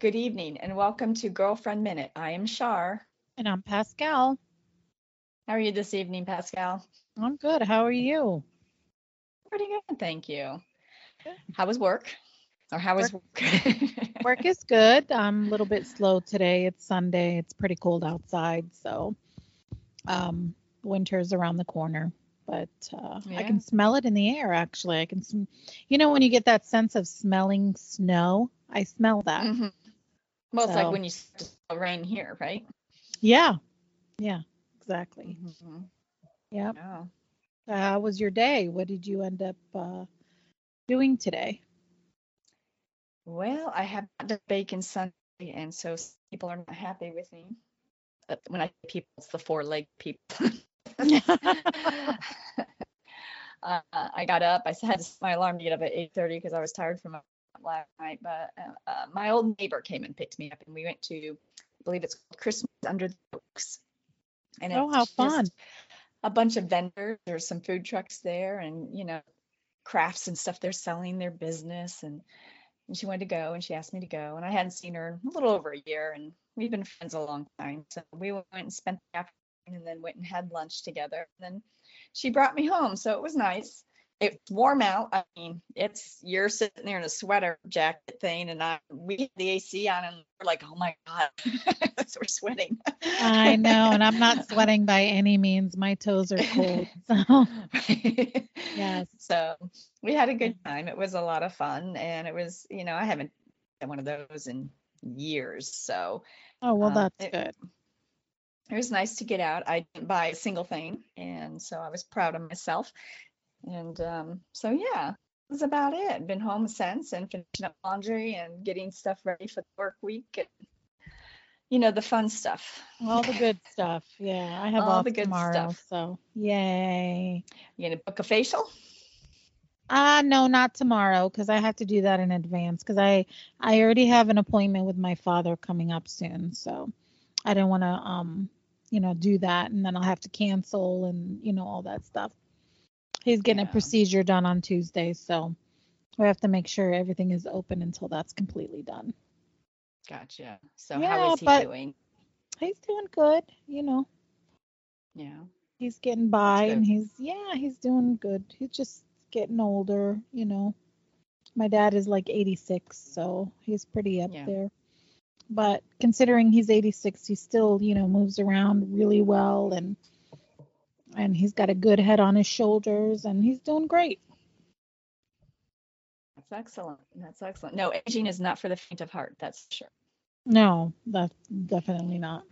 Good evening and welcome to Girlfriend Minute. I am Shar. And I'm Pascal. How are you this evening, Pascal? I'm good. How are you? Pretty good, thank you. How was work? Or how was work? Work is good. I'm a little bit slow today. It's Sunday. It's pretty cold outside, so um, winter's around the corner. But uh, I can smell it in the air. Actually, I can. Sm- you know when you get that sense of smelling snow, I smell that. Mhm. Well, it's like when you rain here, right? Yeah, yeah, exactly. Mhm. Yep. Yeah. Uh, how was your day? What did you end up uh, doing today? Well, I have the bacon Sunday, and so people are not happy with me. But when I people, it's the four-leg people. uh, I got up. I had set my alarm to get up at 8:30 because I was tired from last night. But uh, uh, my old neighbor came and picked me up, and we went to, I believe it's called Christmas Under the Oaks. And Oh, how fun. A bunch of vendors. There's some food trucks there, and you know, crafts and stuff they're selling, their business, and and she wanted to go, and she asked me to go, and I hadn't seen her in a little over a year, and we've been friends a long time. So we went and spent the afternoon, and then went and had lunch together. And then she brought me home, so it was nice. It's warm out. I mean, it's you're sitting there in a sweater jacket thing, and I we had the AC on, and we're like, oh my god, we're sweating. I know, and I'm not sweating by any means. My toes are cold. So Yes. So we had a good time. It was a lot of fun, and it was, you know, I haven't done one of those in years, so Oh, well, Um, that's it- good. it was nice to get out. I didn't buy a single thing, and so I was proud of myself. And um, so yeah, that's about it. Been home since and finishing up laundry and getting stuff ready for the work week. And, you know, the fun stuff. All the good stuff. Yeah, I have All off the good tomorrow, stuff. so yay. You gonna book a facial? Uh no, not tomorrow because I have to do that in advance because I I already have an appointment with my father coming up soon, so I didn't want to um you know do that and then I'll have to cancel and you know all that stuff. He's getting Yeah. a procedure done on Tuesday, so we have to make sure everything is open until that's completely done. Gotcha. So Yeah, how is he doing? He's doing good, you know. Yeah. he's getting by and he's yeah he's doing good he's just getting older you know my dad is like 86 so he's pretty up Yeah. there but considering he's 86 he still you know moves around really well and and he's got a good head on his shoulders and he's doing great That's excellent. That's excellent. No, aging is not for the faint of heart. That's sure. no that's definitely not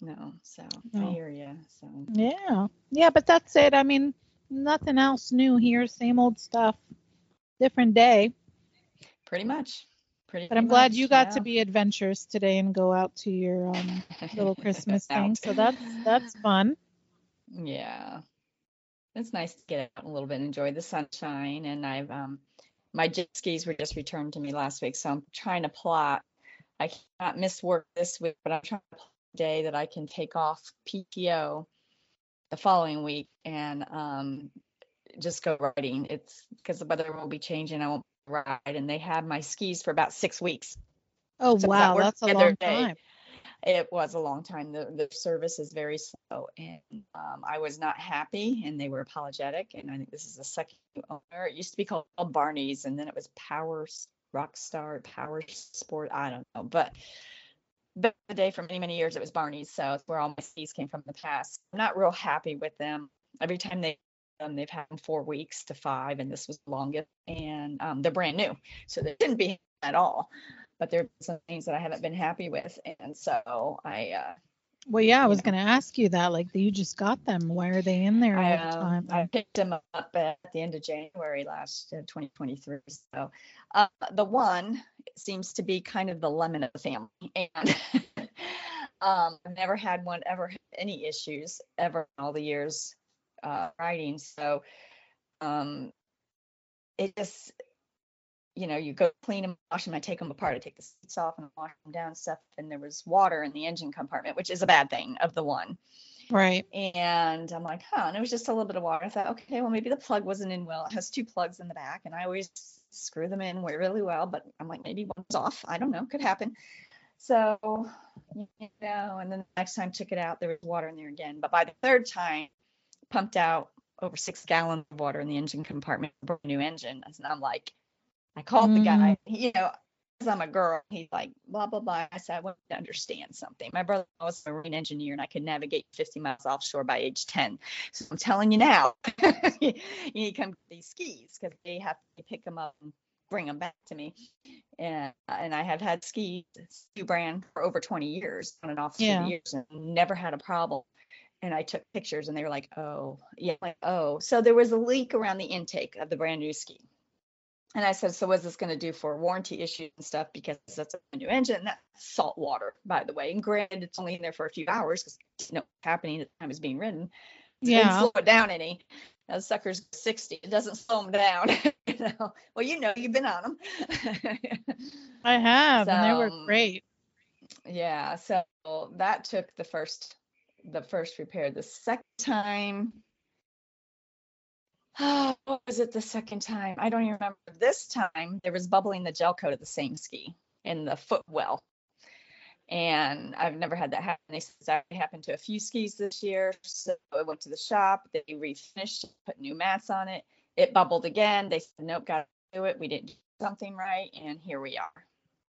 No. So No. I hear you. So yeah yeah but that's it i mean nothing else new here same old stuff different day pretty much. Pretty. But I'm glad you got to be adventurous today and go out to your um, little Christmas thing. So that's that's fun. Yeah. It's nice to get out a little bit and enjoy the sunshine. And I've um my jet skis were just returned to me last week, so I'm trying to plot. I cannot miss work this week, but I'm trying to plot a day that I can take off PTO the following week and um just go riding. It's because the weather will be changing. I won't ride, and they had my skis for about six weeks. Oh So wow, worked that's a long day. time. It was a long time. The, the service is very slow, and um, I was not happy, and they were apologetic. And I think this is the second owner. It used to be called Barney's, and then it was Power Rockstar Power Sport. I don't know, but back the day for many many years it was Barney's, so where all my skis came from the past. I'm not real happy with them. Every time they um, they've had them four weeks to five, and this was the longest, and um, they're brand new, so they didn't be at all. But there are some things that I haven't been happy with, and so I uh, Well, yeah, I was going to ask you that. Like, you just got them. Why are they in there all I, the um, time? I picked them up at the end of January last uh, 2023. So uh, the one seems to be kind of the lemon of the family, and um, I've never had one ever any issues ever in all the years uh, riding. So um, it just you know, you go clean them, wash them, I take them apart, I take the seats off and wash them down stuff. And there was water in the engine compartment, which is a bad thing of the one. Right. And I'm like, huh. And it was just a little bit of water. I thought, okay, well, maybe the plug wasn't in well. It has two plugs in the back. And I always screw them in really well, but I'm like, maybe one's off. I don't know, could happen. So, you know, and then the next time took it out, there was water in there again. But by the third time, pumped out over six gallons of water in the engine compartment, brand new engine. And I'm like, I called mm. the guy, you know, because I'm a girl. He's like, blah, blah, blah. I said, I want to understand something. My brother was a marine engineer and I could navigate 50 miles offshore by age 10. So I'm telling you now, you need to come get these skis because they have to pick them up and bring them back to me. And, and I have had skis, Ski brand for over 20 years on and off yeah. years and never had a problem. And I took pictures and they were like, oh, yeah, like, oh. So there was a leak around the intake of the brand new ski. And I said, so what's this going to do for warranty issues and stuff? Because that's a new engine. That's salt water, by the way. And granted, it's only in there for a few hours because you know happening at the time it's being ridden. It yeah. slow it down any. Those suckers 60. It doesn't slow them down. you know? Well, you know, you've been on them. I have, so, and they were great. Yeah. So that took the first the first repair. The second time oh, what was it the second time? I don't even remember. This time there was bubbling the gel coat of the same ski in the footwell. And I've never had that happen. They said that happened to a few skis this year. So I went to the shop, they refinished, put new mats on it. It bubbled again. They said, nope, got to do it. We didn't do something right. And here we are.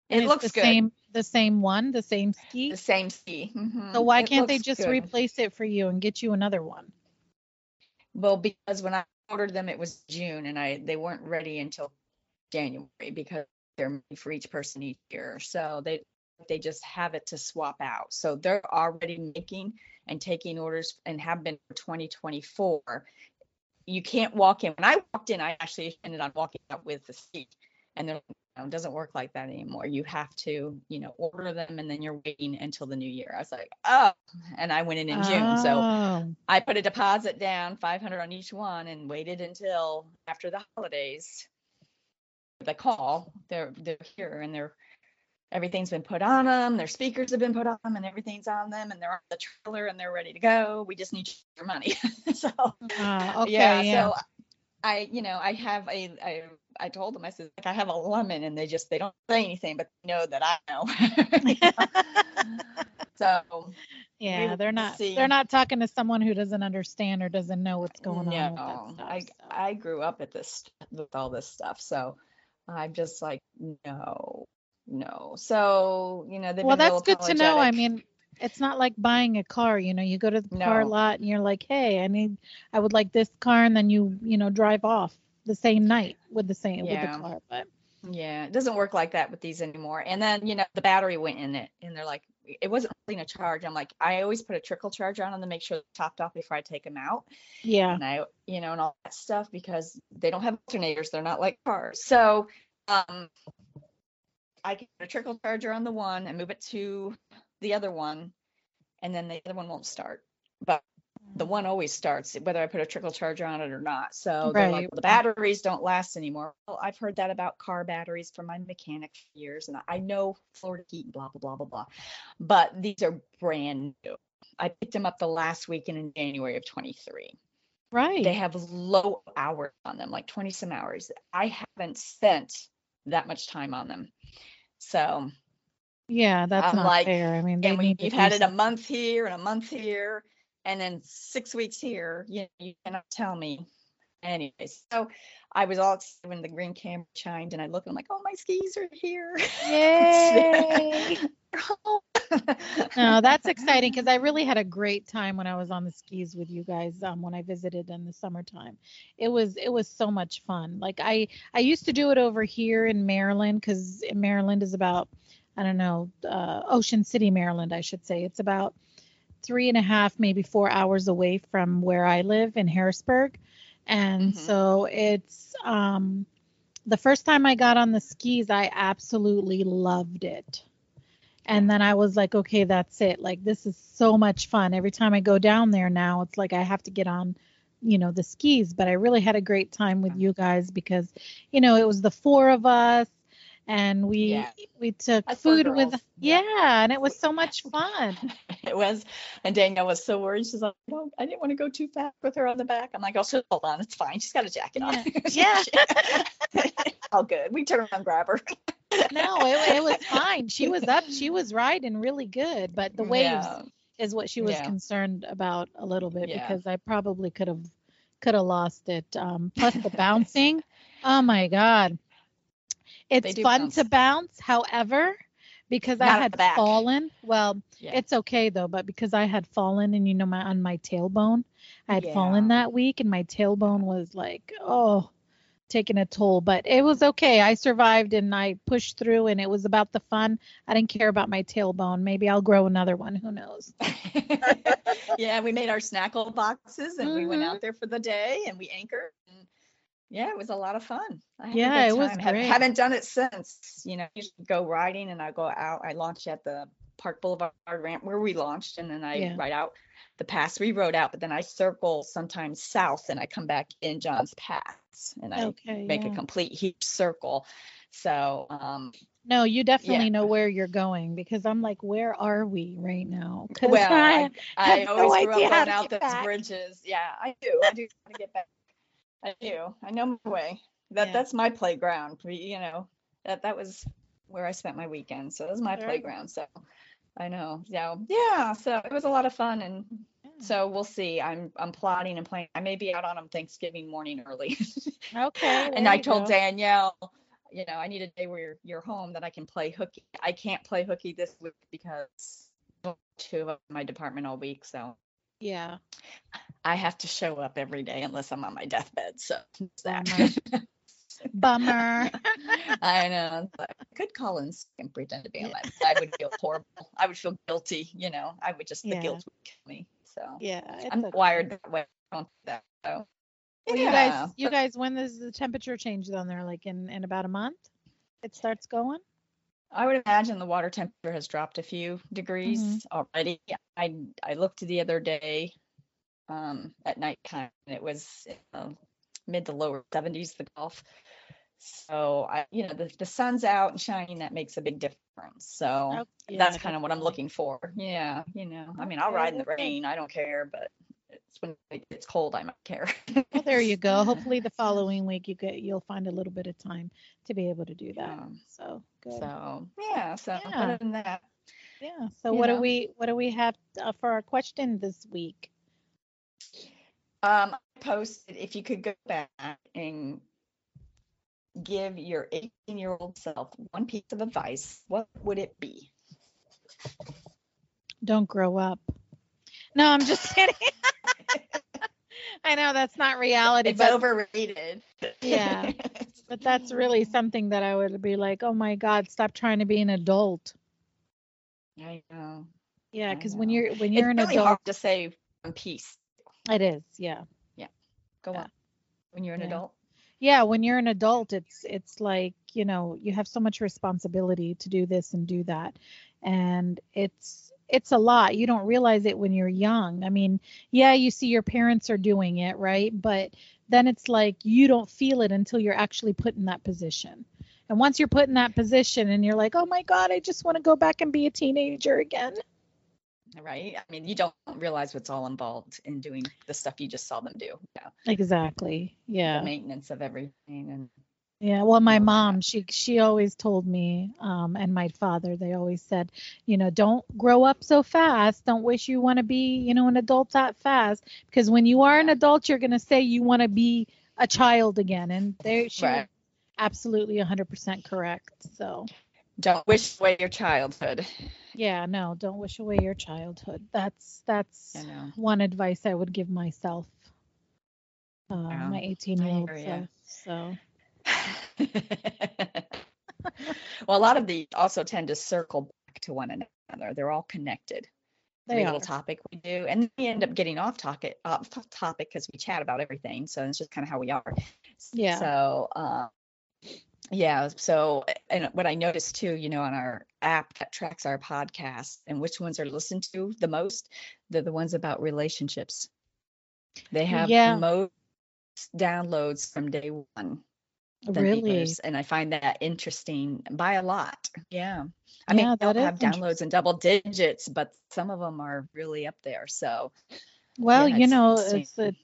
And it looks the good. Same, the same one, the same ski. The same ski. Mm-hmm. So why it can't they just good. replace it for you and get you another one? Well, because when I ordered them, it was June, and I they weren't ready until January because they're for each person each year. So they they just have it to swap out. So they're already making and taking orders and have been for 2024. You can't walk in. When I walked in, I actually ended up walking out with the seat, and they're like, it doesn't work like that anymore. You have to, you know, order them and then you're waiting until the new year. I was like, oh, and I went in in June. Oh. So I put a deposit down, 500 on each one, and waited until after the holidays. The call, they're they're here and they're everything's been put on them. Their speakers have been put on them, and everything's on them, and they're on the trailer and they're ready to go. We just need your money. so uh, okay, yeah, yeah. So I, you know, I have a, I, I told them, I said, like, I have a lemon, and they just they don't say anything, but they know that I know. so yeah, they're not see. they're not talking to someone who doesn't understand or doesn't know what's going no, on. No, I so. I grew up at this with all this stuff, so I'm just like no, no. So you know, well, that's good to know. I mean, it's not like buying a car you know you go to the no. car lot and you're like hey i need i would like this car and then you you know drive off the same night with the same yeah. with the car but yeah it doesn't work like that with these anymore and then you know the battery went in it and they're like it wasn't holding a charge i'm like i always put a trickle charger on them to make sure they're topped off before i take them out yeah and i you know and all that stuff because they don't have alternators they're not like cars so um i can put a trickle charger on the one and move it to the other one and then the other one won't start. But the mm. one always starts whether i put a trickle charger on it or not. So like, well, the batteries don't last anymore. Well i've heard that about car batteries from my mechanic for years and i know florida heat blah blah blah blah blah. But these are brand new. I picked them up the last weekend in january of 23 right. they have low hours on them like 20 some hours. I haven't spent that much time on them. So yeah, that's I'm not like, fair. I mean, and when you've had it a month here and a month here, and then six weeks here, you you cannot tell me. Anyway, so I was all excited when the green camera chimed, and I looked, and I'm like, oh, my skis are here. Yay! no, that's exciting because I really had a great time when I was on the skis with you guys um, when I visited in the summertime. It was it was so much fun. Like I I used to do it over here in Maryland because Maryland is about I don't know, uh, Ocean City, Maryland, I should say. It's about three and a half, maybe four hours away from where I live in Harrisburg. And mm-hmm. so it's um, the first time I got on the skis, I absolutely loved it. And then I was like, okay, that's it. Like, this is so much fun. Every time I go down there now, it's like I have to get on, you know, the skis. But I really had a great time with you guys because, you know, it was the four of us and we Yeah. we took That's food with yeah. Yeah. and it was so much fun. It was, and Danielle was so worried. She's like, "No, I didn't want to go too fast with her on the back." I'm like, "Oh, she'll hold on. It's fine. She's got a jacket on." Yeah. All good. We turn around, and grab her. no, it, it was fine. She was up, she was riding really good, but the waves Yeah. is what she was concerned about a little bit because I probably could have could have lost it. Um, plus the bouncing. Oh my god. It's fun bounce. to bounce. However, because I Not at had fallen, well, Yeah. it's okay though, but because I had fallen and you know my on my tailbone, I had fallen that week and my tailbone was like, oh, taking a toll. But it was okay. I survived and I pushed through and it was about the fun. I didn't care about my tailbone. Maybe I'll grow another one. Who knows? yeah, we made our snackle boxes and we went Mhm. out there for the day and we anchored. And yeah, it was a lot of fun. I Yeah, it was great. haven't done it since. You know, I usually go riding and I go out. I launch at the Park Boulevard ramp where we launched, and then I Yeah. ride out the pass we rode out. But then I circle sometimes south and I come back in John's Pass and I Okay. make yeah. a complete heap circle. So um, No, you definitely Yeah. know where you're going because I'm like, where are we right now? Well, I, I no always grew up how going to out those back. bridges. Yeah, I do. I do want to get back. I do. I know my way. That Yeah. that's my playground. You know, that that was where I spent my weekend. So it was my playground. So I know. So yeah. So it was a lot of fun, and so we'll see. I'm I'm plotting and planning. I may be out on 'em Thanksgiving morning early. okay. and I told go. Danielle, you know, I need a day where you're, you're home that I can play hooky. I can't play hooky this week because two of my department all week. So Yeah. I have to show up every day unless I'm on my deathbed. So that. Bummer. I know. but I could call in and pretend to be on my I would feel horrible. I would feel guilty, you know. I would just the Yeah. guilt would kill me. So yeah. I'm okay. wired that way. I don't do that. So Well, you yeah, guys, you guys, when does the temperature change down there? Like in in about a month, it starts going. I would imagine the water temperature has dropped a few degrees Mm-hmm. already. I I looked the other day um, at nighttime and it was uh, mid to lower 70s the Gulf. So I, you know, the, the sun's out and shining, that makes a big difference. So Oh, yeah, that's kind of what I'm looking for. Yeah, you know, I mean, I'll ride in the rain, I don't care, but when it gets cold, I might care. Well, there you go. Hopefully, the following week you get you'll find a little bit of time to be able to do that. Um, So good. So yeah, so Yeah. other than that, yeah. So what do we what do we have uh, for our question this week? Um, I posted if you could go back and give your 18 year old self one piece of advice, what would it be? Don't grow up. No, I'm just kidding. I know that's not reality, It's but overrated. Yeah. but that's really something that I would be like, oh my God, stop trying to be an adult. I know. Yeah, because when you're when you're it's an really adult, hard to say piece. it is. Yeah. Yeah. Go Yeah. on. When you're an Yeah. adult. yeah when you're an adult it's it's like you know you have so much responsibility to do this and do that and it's it's a lot. You don't realize it when you're young. I mean yeah you see your parents are doing it right? But then it's like you don't feel it until you're actually put in that position. And once you're put in that position and you're like oh my god i just want to go back and be a teenager again. Right. I mean, you don't realize what's all involved in doing the stuff you just saw them do. Yeah. exactly. Yeah. The maintenance of everything and Yeah, well, my mom, she she always told me, um, and my father, they always said, you know, don't grow up so fast. Don't wish you want to be, you know, an adult that fast, because when you are an adult, you're gonna say you want to be a child again, and they she Right. absolutely 100% correct. So don't wish away your childhood. yeah, no, don't wish away your childhood. That's that's one advice I would give myself, uh, my 18 year old So well, a lot of these also tend to circle back to one another. They're all connected. Every little topic we do, and then we end up getting off topic, off topic because we chat about everything. So it's just kind of how we are. Yeah. So, um, yeah. So, and what I noticed too, you know, on our app that tracks our podcast and which ones are listened to the most, they're the ones about relationships. They have Yeah. the most downloads from day one. The Really? and I find that interesting by a lot. Yeah. I mean, Yeah, I that don't have downloads in double digits, but some of them are really up there. So, Well, yeah, you know, it's it's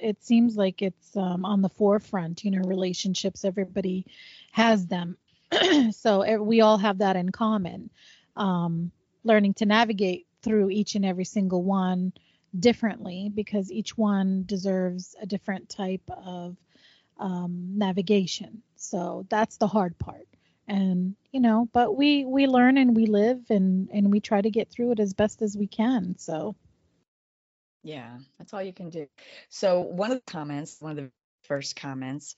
it seems like it's um, on the forefront, you know, relationships, everybody has them. So e- we all have that in common. Um, learning to navigate through each and every single one differently because each one deserves a different type of um, navigation. So that's the hard part. And you know, but we we learn and we live and and we try to get through it as best as we can. So Yeah, that's all you can do. So one of the comments, one of the first comments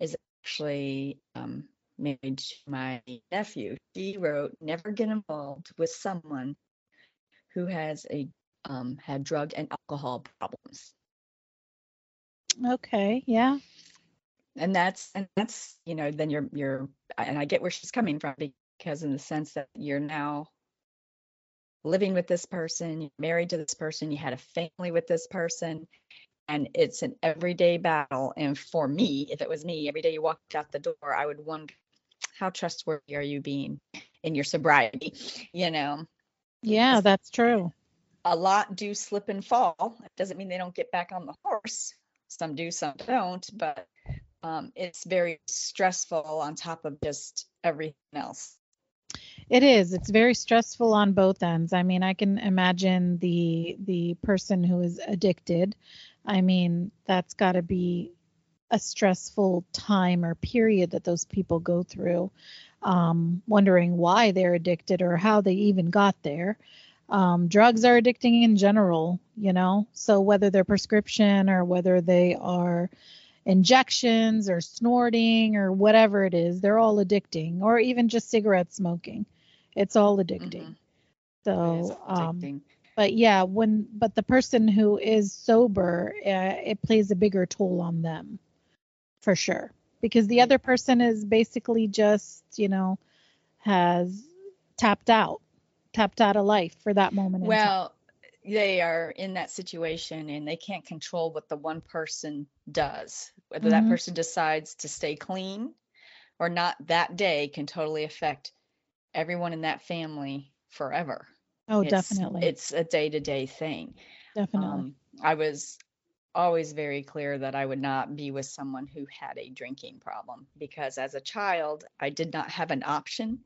is actually um, made to my nephew. She wrote, "Never get involved with someone who has a um, had drug and alcohol problems." okay, yeah. And that's and that's you know then you're you're and I get where she's coming from because in the sense that you're now living with this person, you're married to this person, you had a family with this person, and it's an everyday battle. And for me, if it was me, every day you walked out the door, I would wonder how trustworthy are you being in your sobriety? You know, Yeah, that's true. a lot do slip and fall. It doesn't mean they don't get back on the horse. Some do, some don't, but um, it's very stressful on top of just everything else. It is. It's very stressful on both ends. I mean, I can imagine the the person who is addicted. I mean, that's got to be a stressful time or period that those people go through, um, wondering why they're addicted or how they even got there. Um, drugs are addicting in general, you know. So whether they're prescription or whether they are injections or snorting or whatever it is, they're all addicting, or even just cigarette smoking. It's all addicting. Mhm. It is So, um, but yeah, when but the person who is sober, uh, it plays a bigger toll on them, for sure, because the other person is basically just you know has tapped out, tapped out of life for that moment in time. Well, they are in that situation and they can't control what the one person does. Whether that Mhm. person decides to stay clean or not that day can totally affect everyone in that family forever. Oh, It's definitely, it's a day-to-day thing. definitely. Um, I was always very clear that I would not be with someone who had a drinking problem because as a child, I did not have an option.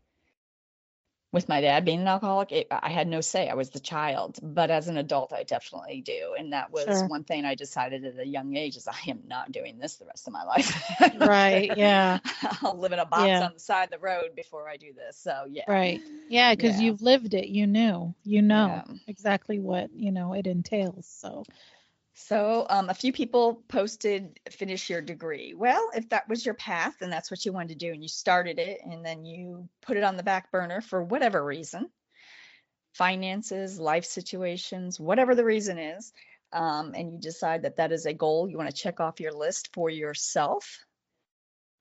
With my dad being an alcoholic, it, I had no say. I was the child, but as an adult, I definitely do. And that was Sure. one thing I decided at a young age is I am not doing this the rest of my life. Right, yeah. I'll live in a box Yeah. on the side of the road before I do this. So yeah. Right. Yeah, because Yeah. you've lived it. You knew. You know Yeah. exactly what, you know, it entails. So, So, um, a few people posted finish your degree. Well, if that was your path and that's what you wanted to do, and you started it and then you put it on the back burner for whatever reason finances, life situations, whatever the reason is um, and you decide that that is a goal you want to check off your list for yourself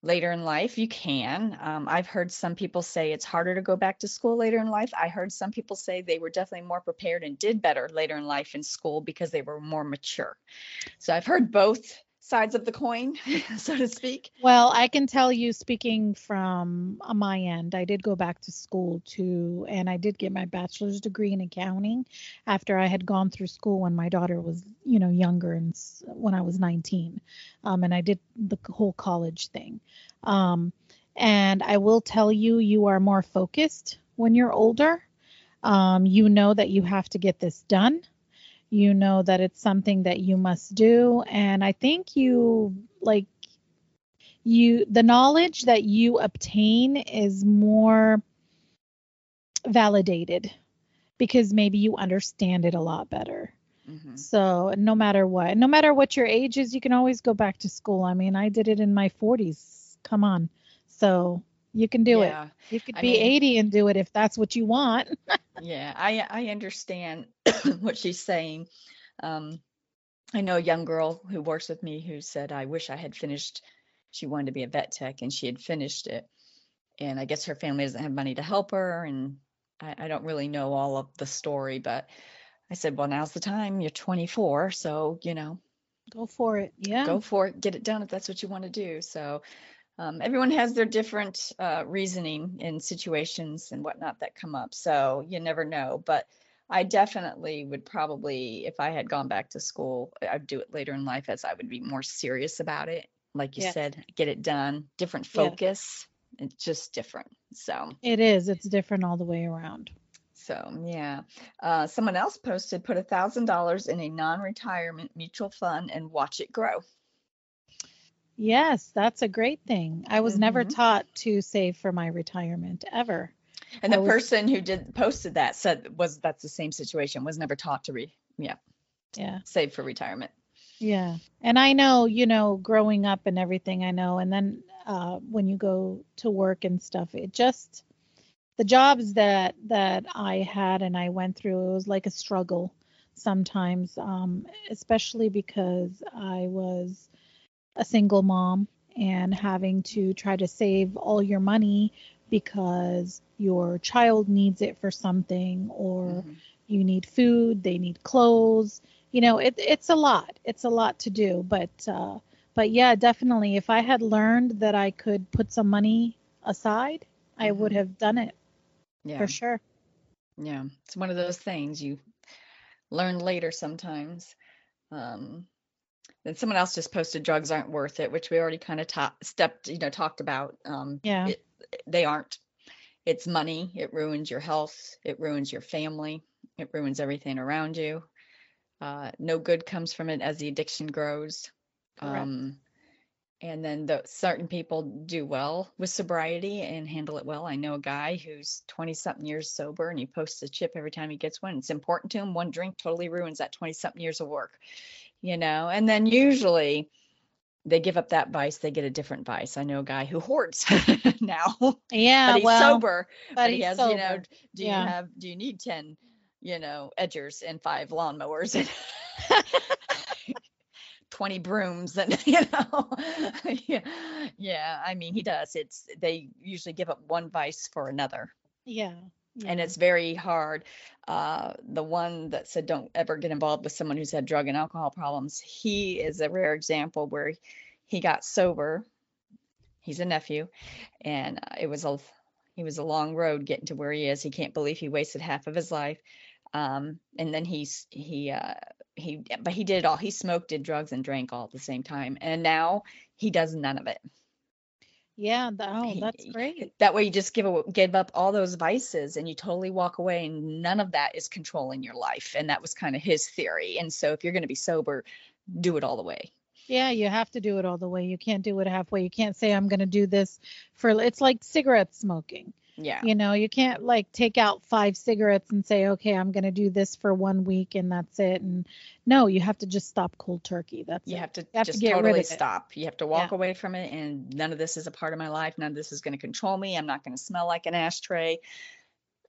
later in life, you can. Um, I've heard some people say it's harder to go back to school later in life. I heard some people say they were definitely more prepared and did better later in life in school because they were more mature. So I've heard both sides of the coin, so to speak. well, I can tell you, speaking from uh, my end, I did go back to school too, and I did get my bachelor's degree in accounting after I had gone through school when my daughter was, you know, younger and when I was 19. Um, and I did the whole college thing. Um, and I will tell you, you are more focused when you're older. Um, you know that you have to get this done. You know that it's something that you must do. And I think you like you the knowledge that you obtain is more validated because maybe you understand it a lot better. Mhm. So no matter what, no matter what your age is, you can always go back to school. I mean, I did it in my 40s. Come on. So you can do it. You could I be mean- 80 and do it if that's what you want. Yeah, I I understand what she's saying. Um, I know a young girl who works with me who said, "I wish I had finished." She wanted to be a vet tech, and she had finished it. And I guess her family doesn't have money to help her, and I, I don't really know all of the story. But I said, "Well, now's the time. You're 24, so you know, Go for it. Yeah. go for it, get it done if that's what you want to do." So um, everyone has their different uh, reasoning in situations and whatnot that come up. So you never know. But I definitely would probably, if I had gone back to school, I'd do it later in life as I would be more serious about it. Like you Yeah. said, get it done, different Yeah. focus. It's just different. So, It is. It's different all the way around. so yeah. Uh, someone else posted put a thousand dollars in a non-retirement mutual fund and watch it grow. Yes, that's a great thing. I was never Mhm. taught to save for my retirement ever. And the was- person who did posted that said was that's the same situation. Was never taught to re yeah Yeah. save for retirement. Yeah. And I know, you know, growing up and everything, I know. And then uh, when you go to work and stuff, it just, the jobs that that I had and I went through, it was like a struggle sometimes, um, especially because I was a single mom and having to try to save all your money because your child needs it for something or Mhm. you need food, they need clothes. You know, it, it's a lot. It's a lot to do, but uh, but yeah, definitely. If I had learned that I could put some money aside, I would Mhm. have done it Yeah, for sure. yeah. It's one of those things you learn later sometimes. Um, then someone else just posted drugs aren't worth it, which we already kind of ta- stepped, you know, talked about. Um, Yeah. it, they aren't. It's money. It ruins your health. It ruins your family. It ruins everything around you. Uh, no good comes from it as the addiction grows. Correct. Um, and then the certain people do well with sobriety and handle it well. I know a guy who's 20 something years sober and he posts a chip every time he gets one. It's important to him. One drink totally ruins that 20 something years of work, you know. And then usually they give up that vice, they get a different vice. I know a guy who hoards now, Yeah, but he's well, sober. but, But he has, sober. you know, do Yeah. you have, do you need 10, you know, edgers and five lawnmowers and 20 brooms and, you know, yeah, yeah. I mean, he does. It's, they usually give up one vice for another yeah, and it's very hard. Uh, the one that said don't ever get involved with someone who's had drug and alcohol problems, he is a rare example where he got sober. He's a nephew, and uh, it was a he was a long road getting to where he is. He can't believe he wasted half of his life. Um, and then he's he uh, he but he did it all. He smoked, did drugs, and drank all at the same time. And now he does none of it. Yeah. th- Oh, that's great. that way you just give a, give up all those vices and you totally walk away and none of that is controlling your life and that was kind of his theory and so if you're going to be sober do it all the way Yeah, you have to do it all the way. You can't do it halfway. You can't say I'm going to do this for it's like cigarette smoking. Yeah You know, you can't like take out five cigarettes and say, "Okay, I'm going to do this for one week and that's it." And no, you have to just stop cold turkey. That's you it. have to have just rid totally of it. stop you have to walk away from it and none of this is a part of my life none of this is going to control me i'm not going to smell like an ashtray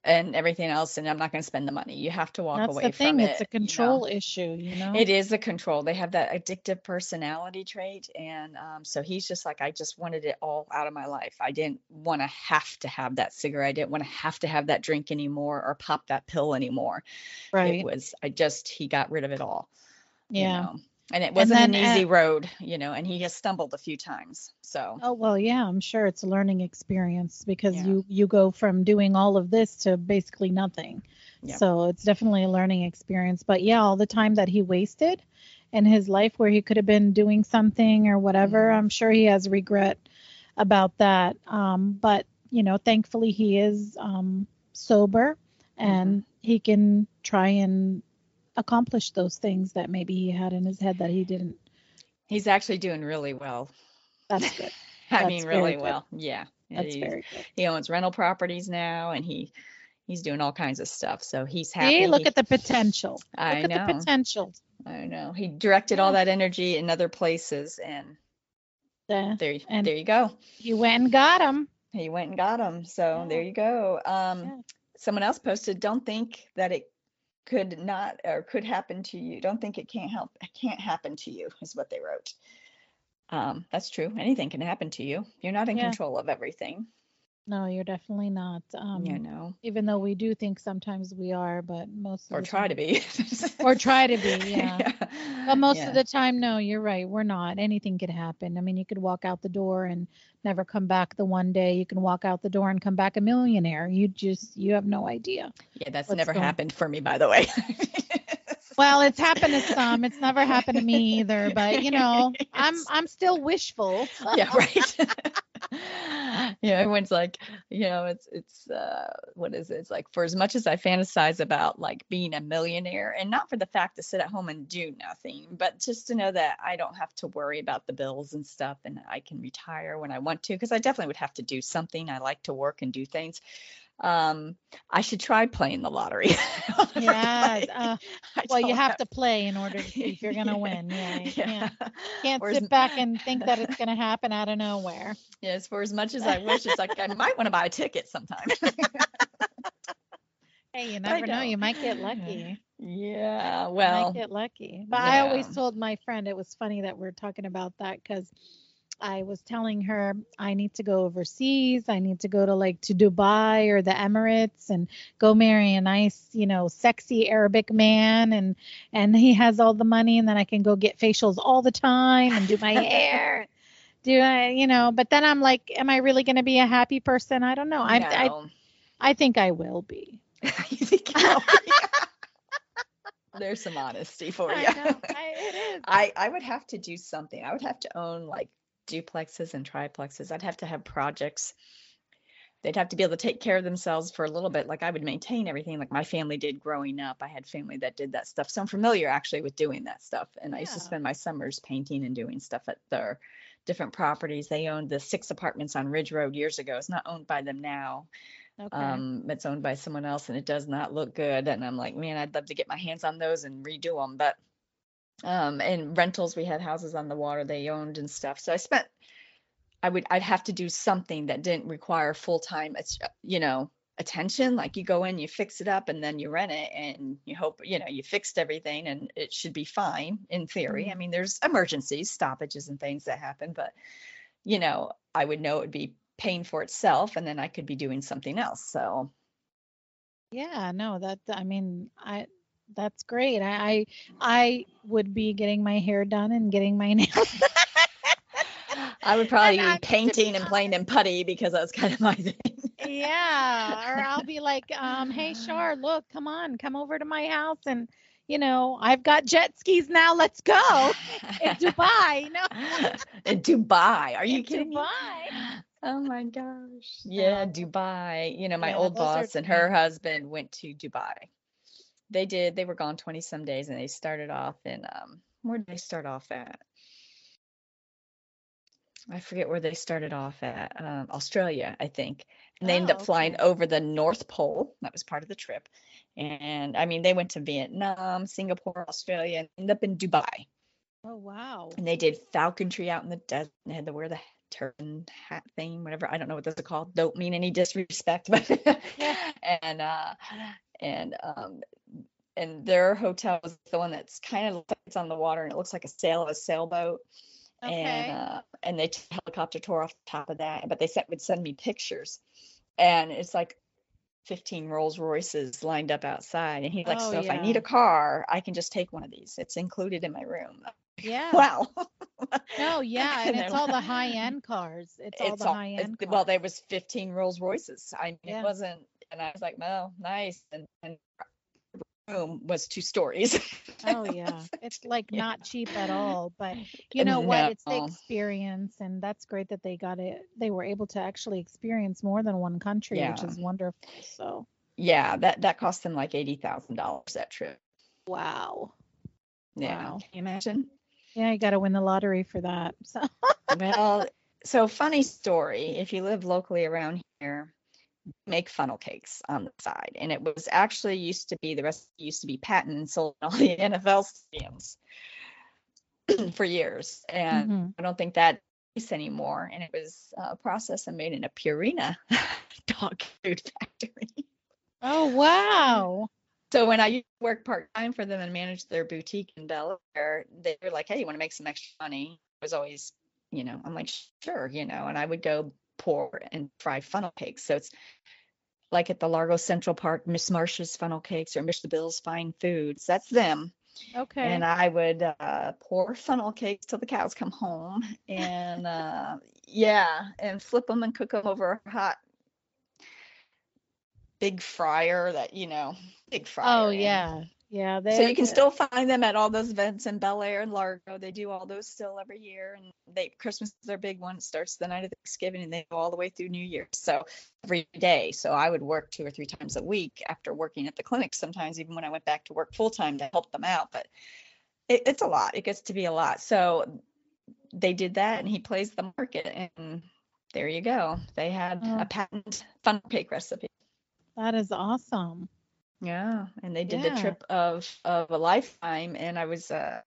and everything else and i'm not going to spend the money you have to walk That's away the thing. from it It's it a you know? control issue, you know. It is a control. They have that addictive personality trait. And um, so he's just like, I just wanted it all out of my life. I didn't want to have to have that cigarette. I didn't want to have to have that drink anymore or pop that pill anymore. right. It was, I just, he got rid of it all. you yeah. know. And it wasn't then, an easy uh, road, you know, and he has stumbled a few times. So, Oh well, yeah, I'm sure it's a learning experience because Yeah. you you go from doing all of this to basically nothing. Yep. So it's definitely a learning experience. But yeah, all the time that he wasted in his life where he could have been doing something or whatever, Mhm. I'm sure he has regret about that. Um, but you know, thankfully he is um, sober and he can try and accomplish those things that maybe he had in his head that he didn't. he's actually doing really well. That's good. I That's mean, really good. well. Yeah. That's he- very good. he owns rental properties now and he, he's doing all kinds of stuff. So he's happy. See, look He- at the potential. I look at know. the potential. I know. He directed all that energy in other places, and The, there, And- there you go. you went and got him. He went and got him. So Yeah. there you go. Um, someone else posted, "Don't think that it could not or could happen to you. Don't think it can't help. It can't happen to you." Is what they wrote. Um, that's true. Anything can happen to you. You're not in Yeah. control of everything. No, you're definitely not. Um, you know, even though we do think sometimes we are, but most of or try time, to be. or try to be, yeah. But most yeah. of the time, no, you're right. We're not. Anything could happen. I mean, you could walk out the door and never come back the one day. You can walk out the door and come back a millionaire. You just, you have no idea. Yeah, that's never going- happened for me, by the way. Well, it's happened to some. It's never happened to me either. But you know, I'm I'm still wishful. yeah, right. Yeah, everyone's like, you know, it's it's uh what is it? It's like for as much as I fantasize about like being a millionaire and not for the fact to sit at home and do nothing, but just to know that I don't have to worry about the bills and stuff and I can retire when I want to because I definitely would have to do something. I like to work and do things. Um, I should try playing the lottery. Yes. Uh, well, you don't have to play in order to see if you're gonna win. Yeah, you can't can't Or as sit back and think that it's gonna happen out of nowhere. Yes, for as much as I wish, it's like I might want to buy a ticket sometime. Hey, you never know. You might get lucky. yeah, You well, might get lucky. But I always told my friend it was funny that we're talking about that because I was telling her I need to go overseas. I need to go to like to Dubai or the Emirates and go marry a nice, you know, sexy Arabic man and and he has all the money and then I can go get facials all the time and do my hair. Do I, you know, but then I'm like, am I really going to be a happy person? I don't know. I, I no. I think I will be. You think I'll be- There's some honesty for you. I know. I, it is. I, I would have to do something. I would have to own like duplexes and triplexes. I'd have to have projects. They'd have to be able to take care of themselves for a little bit. Like I would maintain everything like my family did growing up. I had family that did that stuff. So I'm familiar actually with doing that stuff. And I used to spend my summers painting and doing stuff at their different properties. They owned the six apartments on Ridge Road years ago. It's not owned by them now. Okay. Um, it's owned by someone else and it does not look good. And I'm like, man, I'd love to get my hands on those and redo them. But um, and rentals, we had houses on the water they owned and stuff. So I spent, I would, I'd have to do something that didn't require full time, you know, attention. Like you go in, you fix it up, and then you rent it, and you hope, you know, you fixed everything, and it should be fine in theory. I mean, there's emergencies, stoppages, and things that happen, but you know, I would know it would be paying for itself, and then I could be doing something else. So Yeah, no, that I mean, I that's great. I I, I would be getting my hair done and getting my nails. I would probably I- be painting and playing in putty because that's kind of my thing. yeah, or I'll be like, um, hey, Shar, look, come on, come over to my house and you know, I've got jet skis now. Let's go in Dubai. You know, in Dubai. Are you in kidding me? Oh my gosh. Yeah, Dubai. You know, my yeah, old those are boss and her husband went to Dubai. They did. They were gone 20 some days and they started off in um where did they start off at? I forget where they started off at. Um, Australia, I think. And they ended Oh, up flying over the North Pole. That was part of the trip. And I mean, they went to Vietnam, Singapore, Australia, and ended up in Dubai. Oh wow. and they did falconry out in the desert. They had to wear the turban hat thing, whatever. I don't know what those are called. Don't mean any disrespect, but and uh and um and their hotel was the one that's kind of like it's on the water and it looks like a sail of a sailboat. Okay. And uh and they took a helicopter tour off the top of that, but they sent would send me pictures. And it's like 15 Rolls Royces lined up outside. And he's like, Oh, So if I need a car, I can just take one of these. It's included in my room. yeah. Wow. No, yeah, and And it's all the high end cars. It's all the high it's- end. well there was 15 rolls royces i mean, Yeah. it wasn't and i was like well nice and and room was two stories Oh yeah, it's like Yeah. not cheap at all. But you know No. what? It's the experience, and that's great that they got it. They were able to actually experience more than one country, which is wonderful. So yeah that that cost them like $80000 that trip wow, yeah Wow. can you imagine yeah, you got to win the lottery for that. So well so funny story if you live locally around here make funnel cakes on the side and it was actually used to be the rest used to be patent and sold in all the nfl stadiums for years and Mhm. I don't think that is anymore. And it was uh, processed and made in a Purina dog food factory. oh wow, So when I used to work part time for them and manage their boutique in Delaware, they were like, "Hey, you want to make some extra money?" I was always, you know, I'm like, "Sure," you know, and I would go pour and fry funnel cakes. So it's like at the Largo Central Park, Miss Marsh's funnel cakes or Mr. Bill's Fine Foods. That's them. Okay. And I would uh, pour funnel cakes till the cows come home, and uh, yeah, and flip them and cook them over a hot big fryer that you know, big fryer. oh and- yeah. So you can still find them at all those events in Belleair and Largo. They do all those still every year, and they Christmas is their big one. It starts the night of Thanksgiving and they go all the way through New Year's. So every day. So I would work two or three times a week after working at the clinic. Sometimes even when I went back to work full time to help them out, but it, it's a lot. It gets to be a lot. So they did that, and he plays the market, and there you go. They had Oh. a patent funnel cake recipe. That is awesome. Yeah, and they did the trip of of a lifetime, and I was uh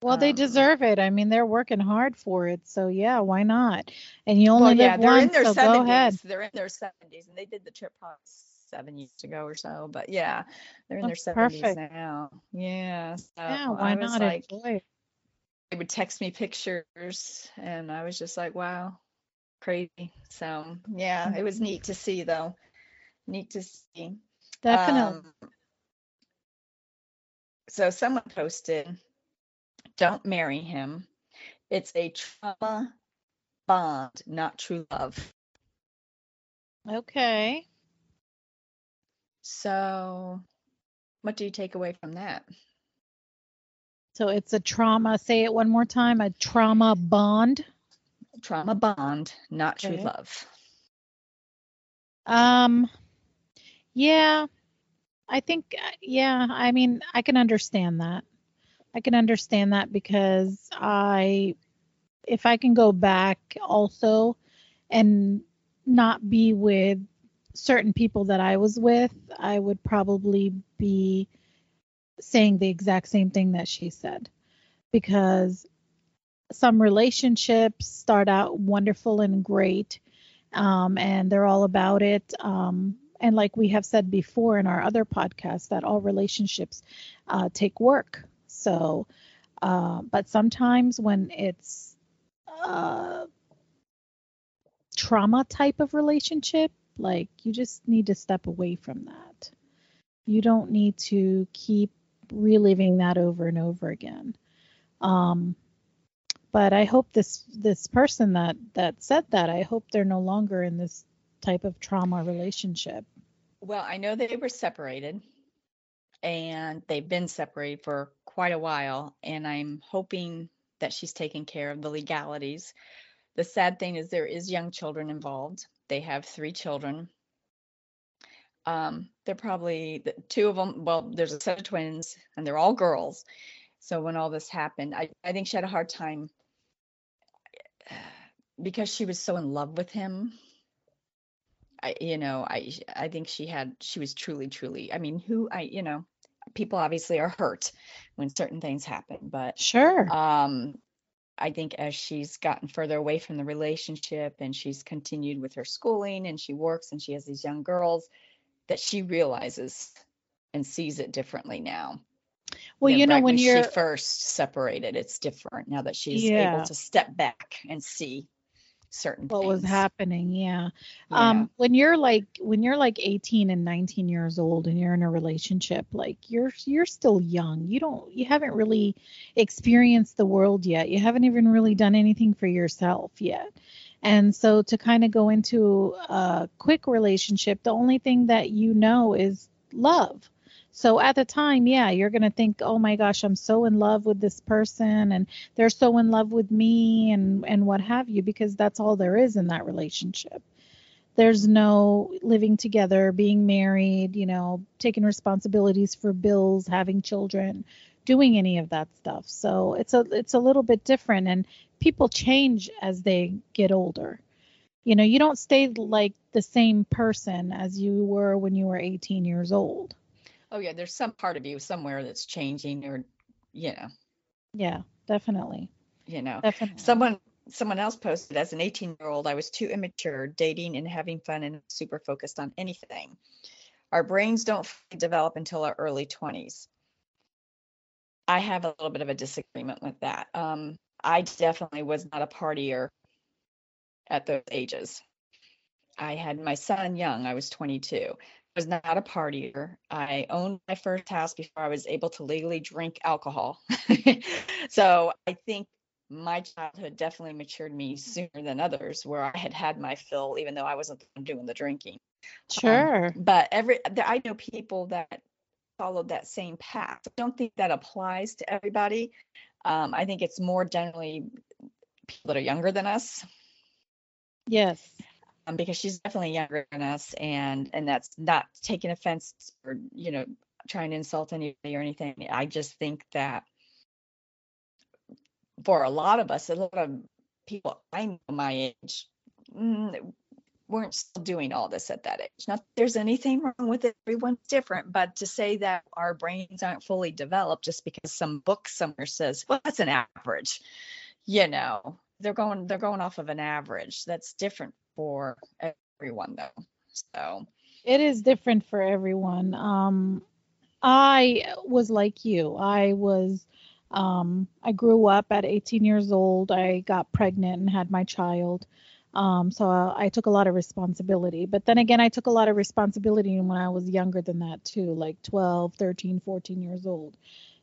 Well, they Um, deserve it. I mean, they're working hard for it. So yeah, why not? And you only well, yeah, live they're in their so go ahead. seventies. They're in their seventies, and they did the trip probably seven years ago or so. But yeah, they're in their seventies now. Yeah, so Yeah, why I was not like, enjoy they would text me pictures, and I was just like, wow, crazy. So yeah, it was neat to see though. Neat to see. Definitely. Um, so someone posted, "Don't marry him. It's a trauma bond, not true love." okay. So, what do you take away from that? So it's a trauma. Say it one more time. A trauma bond. Trauma bond, not true love. Um, yeah, I think, uh, yeah, I mean, I can understand that. I can understand that because I, if I can go back also and not be with certain people that I was with, I would probably be saying the exact same thing that she said because some relationships start out wonderful and great um, and they're all about it. Um, and like we have said before in our other podcasts, that all relationships uh, take work. So, uh, but sometimes when it's uh, trauma type of relationship, like you just need to step away from that. You don't need to keep reliving that over and over again. Um, but I hope this this person that that said that I hope they're no longer in this type of trauma relationship. Well, I know they were separated and they've been separated for quite a while, and I'm hoping that she's taken care of the legalities. The sad thing is there is young children involved. They have three children. Um, they're probably the two of them. Well, there's a set of twins, and they're all girls. So when all this happened, I, I think she had a hard time because she was so in love with him. I, you know, I, I think she had, she was truly, truly. I mean, who I, you know, people obviously are hurt when certain things happen, but Sure. um, I think as she's gotten further away from the relationship and she's continued with her schooling and she works and she has these young girls, that she realizes and sees it differently now. well, you know when you're she first separated, it's different now that she's Yeah. able to step back and see certain what was happening, yeah. Yeah. Um when you're like when you're like 18 and 19 years old and you're in a relationship, like you're you're still young. You don't you haven't really experienced the world yet. You haven't even really done anything for yourself yet. And so to kind of go into a quick relationship, the only thing that you know is love. So at the time, yeah, you're going to think, "Oh my gosh, I'm so in love with this person and they're so in love with me and and what have you because that's all there is in that relationship." There's no living together, being married, you know, taking responsibilities for bills, having children, doing any of that stuff. So it's a it's a little bit different and people change as they get older. You know, you don't stay like the same person as you were when you were 18 years old. Oh yeah, there's some part of you somewhere that's changing or you know, Yeah, definitely. you know. Definitely. Someone someone else posted as an 18 year old, I was too immature, dating and having fun and super focused on anything. Our brains don't develop until our early 20s. I have a little bit of a disagreement with that. Um, I definitely was not a partier at those ages. I had my son young, I was 22. I was not a partier. I owned my first house before I was able to legally drink alcohol. so I think my childhood definitely matured me sooner than others where I had had my fill, even though I wasn't doing the drinking. Sure. Um, but every, I know people that followed that same path. I don't think that applies to everybody. Um, I think it's more generally people that are younger than us. Yes. Um, because she's definitely younger than us, and and that's not taking offense or you know trying to insult anybody or anything. I just think that for a lot of us, a lot of people I know my age mm, weren't still doing all this at that age. Not that there's anything wrong with it. Everyone's different, but to say that our brains aren't fully developed just because some book somewhere says, well, that's an average, you know, they're going they're going off of an average. That's different for everyone though. So it is different for everyone. Um I was like you. I was um I grew up at 18 years old. I got pregnant and had my child. Um, so I, I took a lot of responsibility. But then again, I took a lot of responsibility when I was younger than that too, like 12, 13, 14 years old.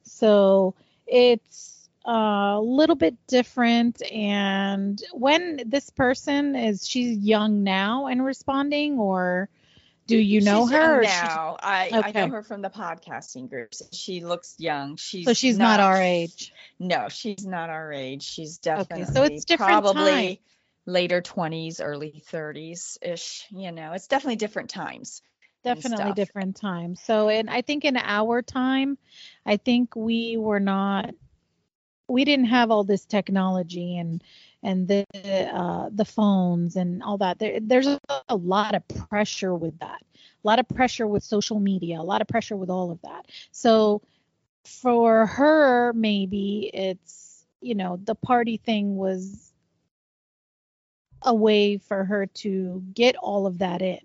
So it's a little bit different. And when this person is, she's young now and responding, or do you know she's her? now, I, I know her from the podcasting groups. She looks young. She's so she's not, our age. No, she's not our age. She's Okay, definitely so it's different probably time. later 20s, early 30s ish. You know, it's definitely different times. definitely different times so and i think in our time i think we were not we didn't have all this technology and and the uh the phones and all that. There, there's a, lot of pressure with that. A lot of pressure with social media a lot of pressure with all of that. So for her maybe it's you know the party thing was a way for her to get all of that in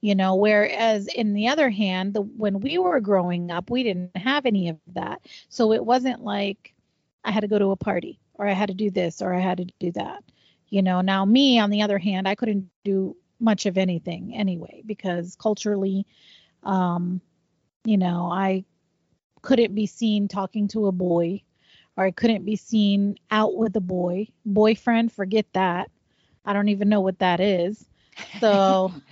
you know whereas in the other hand the when we were growing up we didn't have any of that. So it wasn't like i had to go to a party or i had to do this or i had to do that you know now me on the other hand i couldn't do much of anything anyway because culturally um you know i couldn't be seen talking to a boy or i couldn't be seen out with a boy boyfriend forget that i don't even know what that is so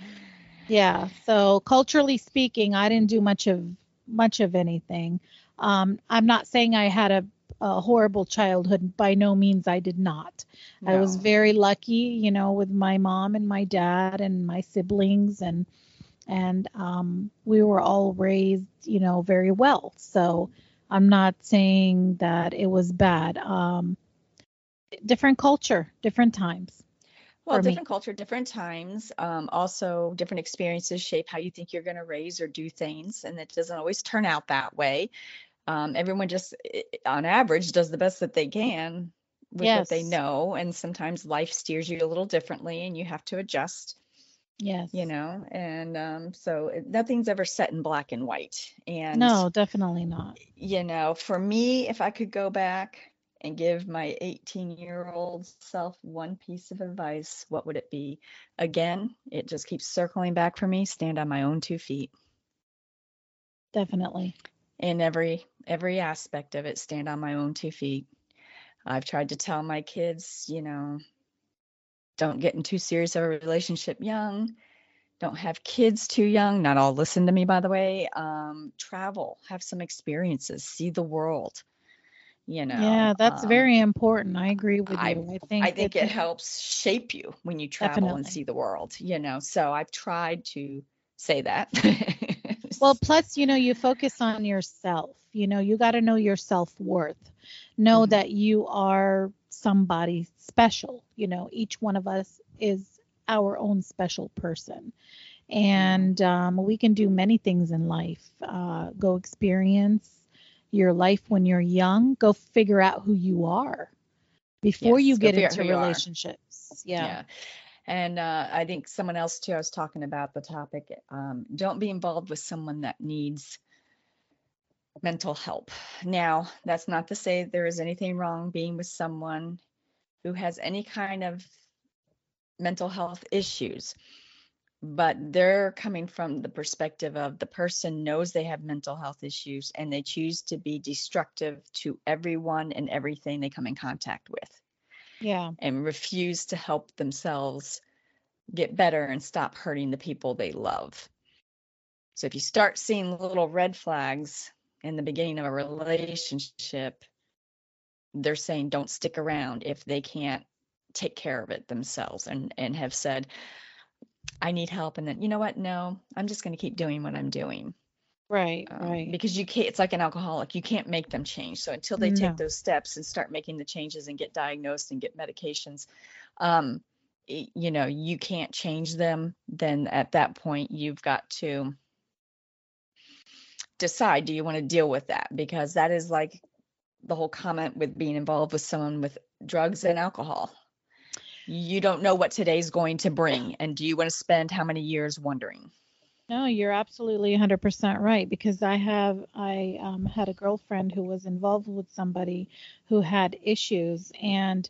yeah. So culturally speaking, I didn't do much of much of anything. Um, I'm not saying I had a, a horrible childhood. By no means, I did not. I was very lucky, you know, with my mom and my dad and my siblings, and and um, we were all raised, you know, very well. So I'm not saying that it was bad. Um, different culture, different times. Well, for me. different culture, different times. Um, also, different experiences shape how you think you're going to raise or do things, and it doesn't always turn out that way. Um, everyone just, i- i- on average, does the best that they can with what they know, and sometimes life steers you a little differently, and you have to adjust. Yes. You know, and um, so nothing's ever set in black and white. And No, definitely not. you know, for me, if I could go back and give my 18 year old self one piece of advice, what would it be? Again, it just keeps circling back for me. Stand on my own two feet Definitely. in every every aspect of it. Stand on my own two feet. I've tried to tell my kids, you know, don't get in too serious of a relationship young. Don't have kids too young. Not all listen to me, by the way. Um, travel, have some experiences, see the world. You know. Yeah, that's um, very important. I agree with I- you. I think I think it helps shape you when you travel and see the world, you know. So I've tried to say that. Well, plus, you know, you focus on yourself. You know, you got to know your self worth. Know Mhm. that you are somebody special. You know, each one of us is our own special person. And um, we can do many things in life. Uh, go experience your life when you're young. Go figure out who you are before Yes, you get into who you are. relationships. Yeah. And uh, I think someone else too, I was talking about the topic. Um, don't be involved with someone that needs mental help. Now, that's not to say there is anything wrong being with someone who has any kind of mental health issues but they're coming from the perspective of the person knows they have mental health issues and they choose to be destructive to everyone and everything they come in contact with Yeah. and refuse to help themselves get better and stop hurting the people they love. So if you start seeing little red flags in the beginning of a relationship, they're saying don't stick around if they can't take care of it themselves and and have said I need help and then you know what? No, I'm just going to keep doing what I'm doing. Right. Um, right. because you can't it's like an alcoholic you can't make them change so until they No. take those steps and start making the changes and get diagnosed and get medications um you know you can't change them then at that point you've got to decide do you want to deal with that? Because that is like the whole comment with being involved with someone with drugs and alcohol. You don't know what today's going to bring and do you want to spend how many years wondering? No, you're absolutely 100% right because I have I um, had a girlfriend who was involved with somebody who had issues and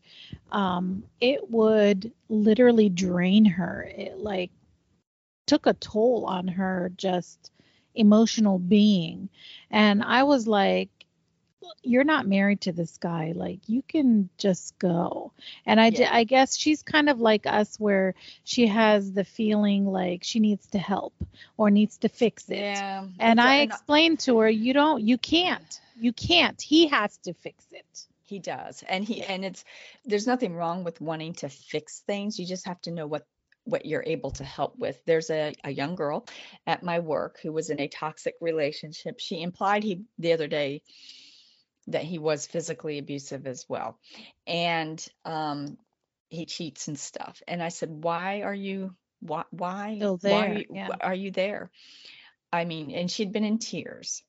um, it would literally drain her. It like took a toll on her just emotional being. And I was like you're not married to this guy like you can just go and i Yeah. i guess she's kind of like us where she has the feeling like she needs to help or needs to fix it yeah and i a- i and explained to her you don't you can't you can't he has to fix it He does. And he and it's there's nothing wrong with wanting to fix things. You just have to know what what you're able to help with. There's a, a young girl at my work who was in a toxic relationship. She implied he the other day that he was physically abusive as well. And um he cheats and stuff. And I said, "Why are you why why Still why are you, yeah. are you there?" I mean, and she'd been in tears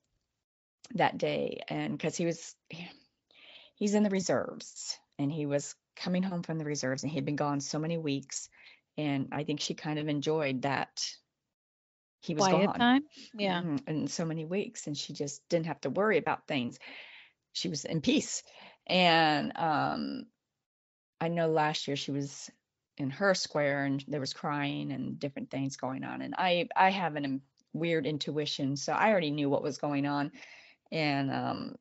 that day and cuz he was he's in the reserves and he was coming home from the reserves and he had been gone so many weeks and i think she kind of enjoyed that he was quiet gone. time? Yeah. Mhm, in so many weeks and she just didn't have to worry about things. She was in peace. And um i know last year she was in her square and there was crying and different things going on and i i have an um, weird intuition so i already knew what was going on. And um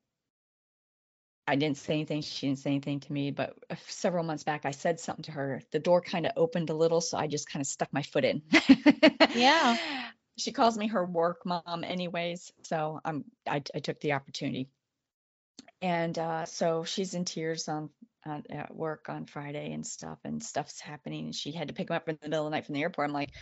I didn't say anything. She didn't say anything to me. But several months back, I said something to her. The door kind of opened a little, so I just kind of stuck my foot in. Yeah. She calls me her work mom, anyways. So I'm I, I took the opportunity, and uh, so she's in tears on uh, at work on Friday and stuff, and stuff's happening. And she had to pick him up in the middle of the night from the airport. I'm like,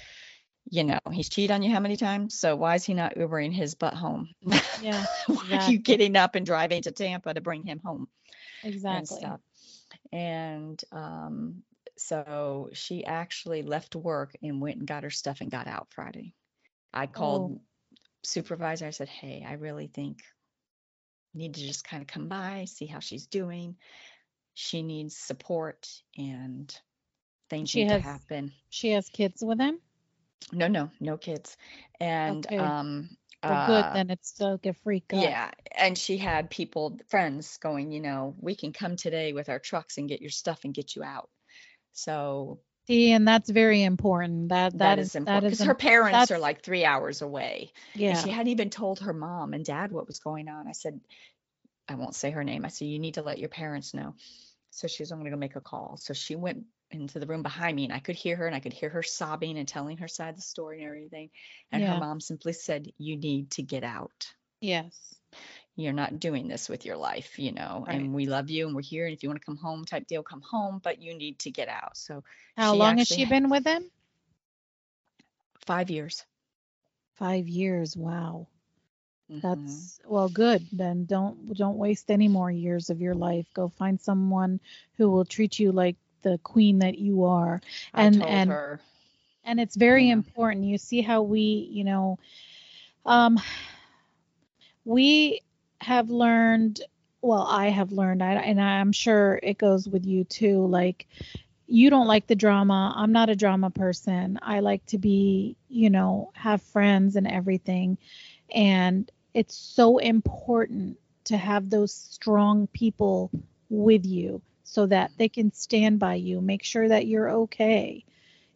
you know, he's cheated on you how many times? So why is he not Ubering his butt home? yeah why are you getting up and driving to Tampa to bring him home? and exactly stuff. And um, so she actually left work and went and got her stuff and got out Friday. I called Oh. supervisor. I said, "Hey, I really think you need to just kind of come by, see how she's doing. She needs support and things She need has- to happen." she has kids with him No, no, no kids. And Okay. um, well good uh, then it's like a free Yeah, and she had people, friends going, you know, we can come today with our trucks and get your stuff and get you out. So see and that's very important that that is is that important is because her parents are that's- like three hours away. And yeah she hadn't even told her mom and dad what was going on. I said, I won't say her name. I said, you need to let your parents know. So she was, I'm going to go make a call. So she went into the room behind me and I could hear her and I could hear her sobbing and telling her side of the story and everything. And Yeah. her mom simply said, You need to get out. yes you're not doing this with your life, you know, Right. and we love you and we're here. And if you want to come home, type deal, come home, but you need to get out. So how long has she been with him five years. five years wow Mhm. That's well good. Then don't don't waste any more years of your life. Go find someone who will treat you like the queen that you are. I and- and- her, And it's very Yeah. important. You see how we, you know, um we have learned well, I have learned I, and I'm sure it goes with you too like you don't like the drama. I'm not a drama person. I like to be, you know, have friends and everything. And it's so important to have those strong people with you so that they can stand by you, make sure that you're okay.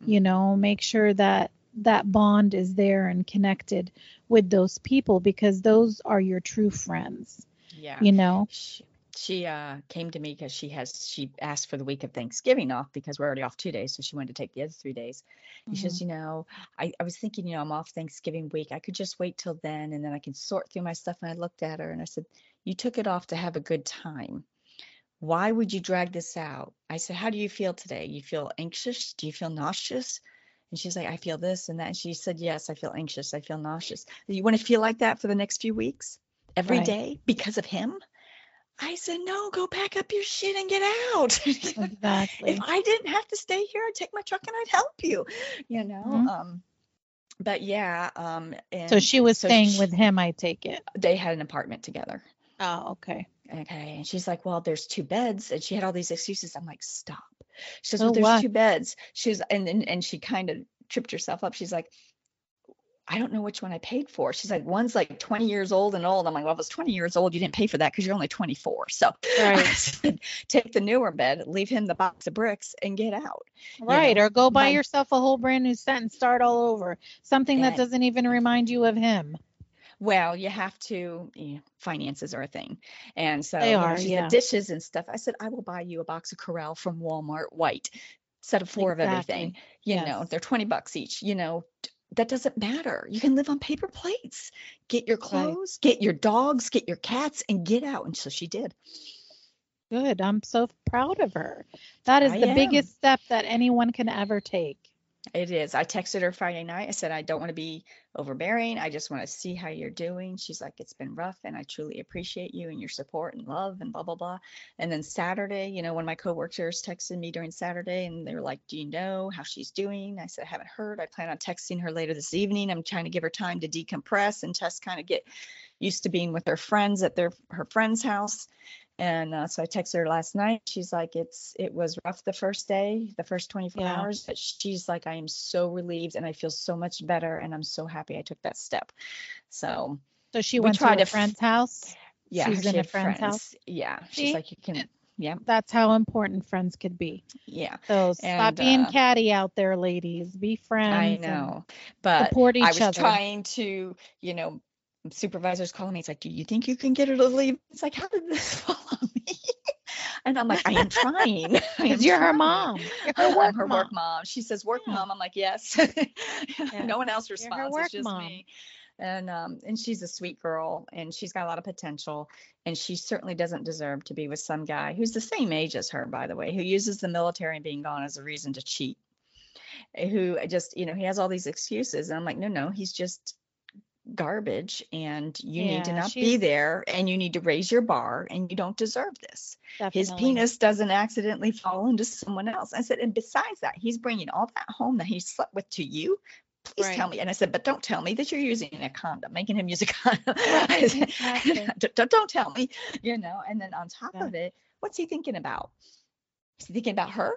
you know make sure that that bond is there and connected with those people because those are your true friends Yeah. you know She, she uh came to me because she has she asked for the week of Thanksgiving off because we're already off two days, so she wanted to take the other three days. And She says, you know, I, I was thinking, you know, I'm off Thanksgiving week. I could just wait till then and then I can sort through my stuff. And I looked at her and I said, You took it off to have a good time. Why would you drag this out? I said, How do you feel today? You feel anxious? Do you feel nauseous? And she's like, I feel this and that. And she said, Yes, I feel anxious. I feel nauseous. You want to feel like that for the next few weeks? every day Right. because of him? I said, No, go pack up your shit and get out. exactly if I didn't have to stay here, I'd take my truck and I'd help you, you know. Mhm. Um, but yeah, um, and so she was so staying she- with him i take it they had an apartment together. oh okay Okay. And she's like, Well, there's two beds. And she had all these excuses. I'm like, Stop. She says, Oh, Well, there's what? two beds. She was, and, and, and she kind of tripped herself up. She's like, I don't know which one I paid for. She's like, one's like 20 years old and old. I'm like, well, if it's 20 years old, you didn't pay for that because you're only 24. So I Right. said, take the newer bed, leave him the box of bricks, and get out. right know, or go buy my- yourself a whole brand new set and start all over something that doesn't even remind you of him Well, you have to, you know, finances are a thing. And so They are, yeah. dishes and stuff. I said, I will buy you a box of Corelle from Walmart white, set of four of everything. Exactly. You know, they're 20 bucks each, you know. That doesn't matter. You can live on paper plates. Get your clothes, get your dogs, get your cats, and get out. And so she did. Good. I'm so proud of her. That is I the am. biggest step that anyone can ever take. It is. I texted her Friday night. I said, I don't want to be overbearing. I just want to see how you're doing. She's like, it's been rough and I truly appreciate you and your support and love and blah, blah, blah. And then Saturday, you know, one of my coworkers texted me during Saturday and they were like, Do you know how she's doing? I said, I haven't heard. I plan on texting her later this evening. I'm trying to give her time to decompress and just kind of get used to being with her friends at their her friend's house. And uh, so I texted her last night. She's like, it's it was rough the first day, the first 24 Yeah. hours, but she's like, I am so relieved and I feel so much better and I'm so happy I took that step. So So she We went to a to f- friend's house. yeah, She's she in a had friend's house? Yeah, See? she's like, you can, yeah, That's how important friends could be. yeah. So stop And, being uh, catty out there, ladies. Be friends. I know, but Support each I was other. trying to, you know, supervisors calling me. It's like, do you think you can get her to leave? It's like, how did this fall on me? And I'm like, I am trying. Because you're her mom. You're I'm her work mom. work mom. She says work Yeah. mom. I'm like, yes. no one else her responds. It's just mom. me. And um, and she's a sweet girl, and she's got a lot of potential, and she certainly doesn't deserve to be with some guy who's the same age as her, by the way, who uses the military and being gone as a reason to cheat. eh, Who just, you know, he has all these excuses, and I'm like, no, no, he's just garbage, and you need to Yeah, not be there, and you need to raise your bar, and you don't deserve this his penis doesn't accidentally fall into someone else. I said, and besides that, he's bringing all that home that he slept with to you. Please tell me. And I said, but don't tell me that you're using a condom, making him use a condom. Right, said, exactly. "Don't- don't, don't tell me, you know. And then on top Yeah. of it, what's he thinking about? Is he thinking about her?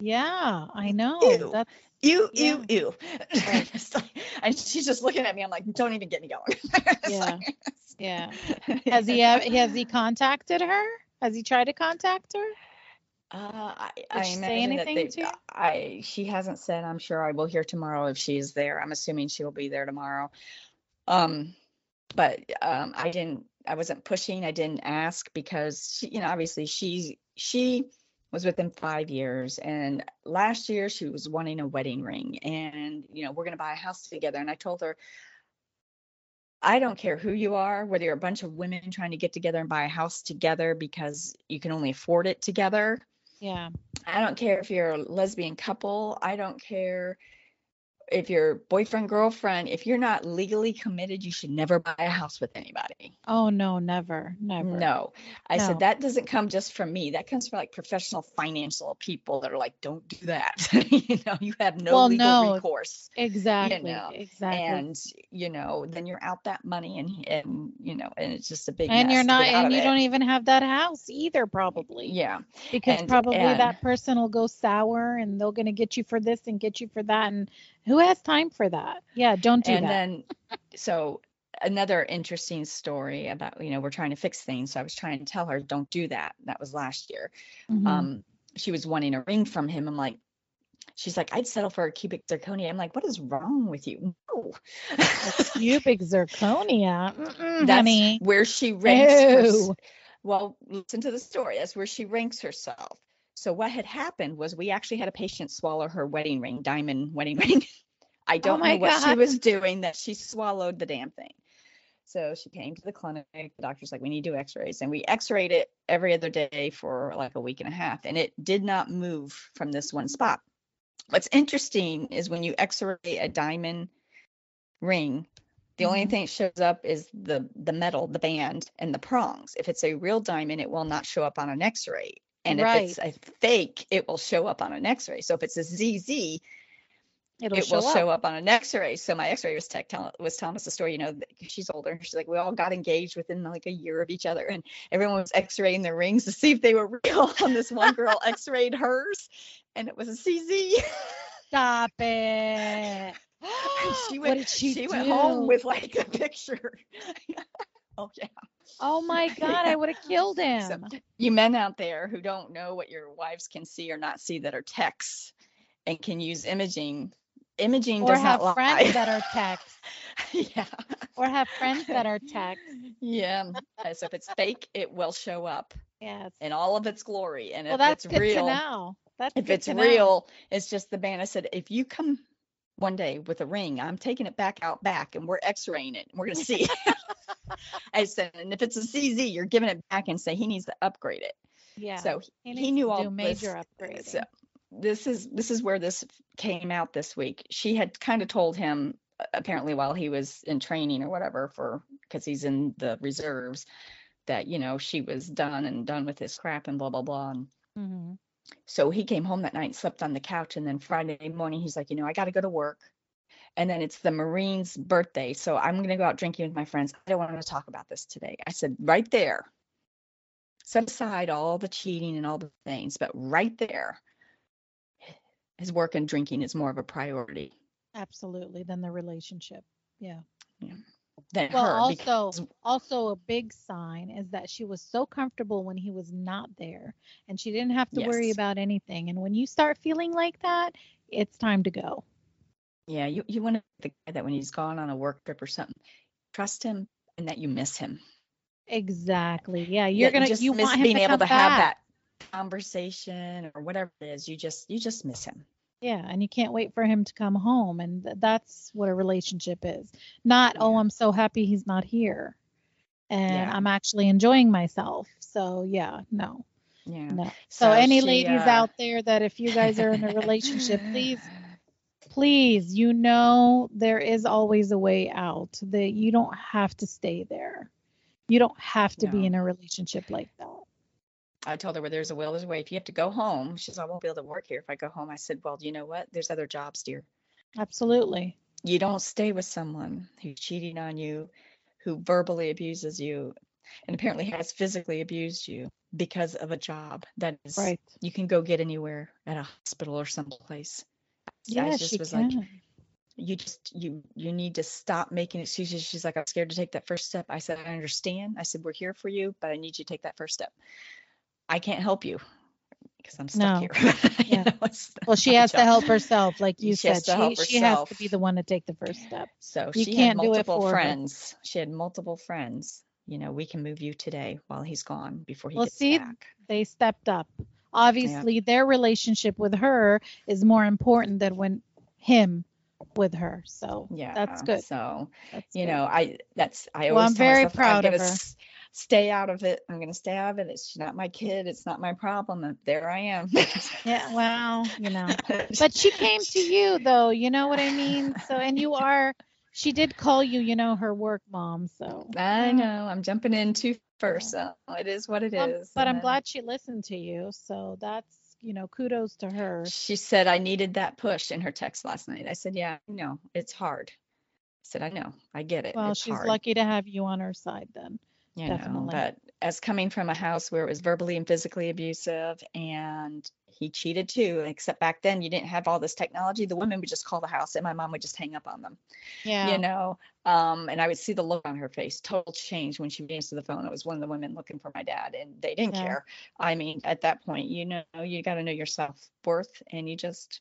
Yeah, I know. Ew. That's Ew, Yeah. ew, ew. Right. Like- and she's just looking at me. I'm like, don't even get me going. Yeah. like- yeah. Has he has he contacted her? Has he tried to contact her? Uh, I, I she say anything they, to you? I she hasn't said. I'm sure I will hear tomorrow if she's there. I'm assuming she will be there tomorrow. Um, but um, I didn't. I wasn't pushing. I didn't ask because she, you know, obviously she she was with him five years, and last year she was wanting a wedding ring, and you know we're gonna buy a house together. And I told her. I don't care who you are, whether you're a bunch of women trying to get together and buy a house together because you can only afford it together. Yeah. I don't care if you're a lesbian couple. I don't care if you're boyfriend, girlfriend. If you're not legally committed, you should never buy a house with anybody. Oh no, never, never. No. I No. said that doesn't come just from me. That comes from like professional financial people that are like, don't do that. you know, you have no Well, legal no, recourse. Exactly. know, exactly. And you know, then you're out that money and and you know, and it's just a big and you're not and you it. don't even have that house either probably Yeah. because and- probably and- that person will go sour and they're going to get you for this and get you for that and who has time for that yeah don't do and that And then so another interesting story about you know we're trying to fix things so i was trying to tell her don't do that that was last year Mhm. um she was wanting a ring from him i'm like She's like, I'd settle for a cubic zirconia. I'm like, what is wrong with you? No. Cubic zirconia, Mm-mm, That's honey. where she ranks. Ew. well, listen to the story. That's where she ranks herself. So what had happened was we actually had a patient swallow her wedding ring, diamond wedding ring. I don't Oh know what she was doing that she swallowed the damn thing. So she came to the clinic. The doctor's like, we need to do x-rays. And we x-rayed it every other day for like a week and a half. And it did not move from this one spot. What's interesting is when you x-ray a diamond ring, the only Mhm. thing that shows up is the the metal, the band, and the prongs. If it's a real diamond, it will not show up on an X-ray. And if it's a fake, it will show up on an X-ray. So if it's a CZ, It'll it show will up. show up on an X-ray. So my X-ray was tech tell, was telling us a story. You know, she's older. She's like, we all got engaged within like a year of each other, and everyone was X-raying their rings to see if they were real. And this one girl X-rayed hers, and it was a CZ. Stop it. And she What went. did she went home with like a picture. Oh yeah. Oh my God, I would have killed him. So, you men out there who don't know what your wives can see or not see that are techs and can use imaging, imaging or does have not lie. friends that are techs. yeah. Or have friends that are techs. Yeah. So if it's fake, it will show up Yes. in all of its glory. And Well, if that's it's good real, to know. That's if it's to know. real, it's just the band. I said, if you come one day with a ring, I'm taking it back out back and we're x-raying it. And we're gonna see. I said, and if it's a CZ, you're giving it back and say he needs to upgrade it. Yeah. So he, he knew all major upgrades. So this is this is where this came out this week. She had kind of told him uh, apparently while he was in training or whatever for because he's in the reserves that you know she was done and done with his crap and blah blah blah. And Mhm. So he came home that night and slept on the couch and then Friday morning he's like, you know, I got to go to work. And then it's the Marine's birthday. So I'm going to go out drinking with my friends. I don't want to talk about this today. I said, right there, set aside all the cheating and all the things, but right there, his work and drinking is more of a priority Absolutely. Than the relationship. Yeah. yeah. Than Well, her. also, because- also a big sign is that she was so comfortable when he was not there, and she didn't have to worry about anything. And when you start feeling like that, it's time to go. yeah, you, you want to the guy that when he's gone on a work trip or something, trust him and that you miss him. Exactly. Yeah, Yeah, you're you gonna just you miss want him being to able to have that conversation or whatever it is. You just you just miss him. Yeah, and you can't wait for him to come home, and th- that's what a relationship is. Not, oh, I'm so happy he's not here, and Yeah. I'm actually enjoying myself. So yeah, no, Yeah. no. So, So any she, ladies uh, out there that if you guys are in a relationship, please, please, you know there is always a way out. That you don't have to stay there. You don't have to be in a relationship like that. I told her where there's a will, there's a way. If you have to go home, she says, I won't be able to work here if I go home. I said, Well, you know what? There's other jobs, dear. Absolutely. You don't stay with someone who's cheating on you, who verbally abuses you, and apparently has physically abused you because of a job that is Right. you can go get anywhere at a hospital or someplace. I just she was can. like, you just you you need to stop making excuses. She's like, I'm scared to take that first step. I said, I understand. I said, we're here for you, but I need you to take that first step. I can't help you because I'm stuck No. here. Yeah. know, Well, she has to job. help herself, like you She said. has She, she has to be the one to take the first step. So You she can't had do it multiple for her. friends. She had multiple friends. You know, we can move you today while he's gone before he Well, gets see, back. They stepped up. Obviously, their relationship with her is more important than when him with her. So Yeah, that's good. So That's you good. know, I that's I Well, always I'm tell very myself, proud I'm of her. s- stay out of it. I'm gonna stay out of it. It's not my kid. It's not my problem. And there I am. Yeah, well, you know. But she came to you though, you know what I mean? So and you are she did call you, you know, her work mom, so I know. I'm jumping in too first. So it is what it is. Um, but and I'm then glad she listened to you. So that's, you know, kudos to her. She said I needed that push in her text last night. I said, Yeah, I know. It's hard. I said, I know. I get it. Well, it's she's hard. lucky to have you on her side then. you know, definitely. but as coming from a house where it was verbally and physically abusive and he cheated too, except back then you didn't have all this technology. The women would just call the house and my mom would just hang up on them, Yeah. you know. Um, and I would see the look on her face, total change when she would answer the phone. It was one of the women looking for my dad and they didn't Yeah. care. I mean, at that point, you know, you got to know your self worth and you just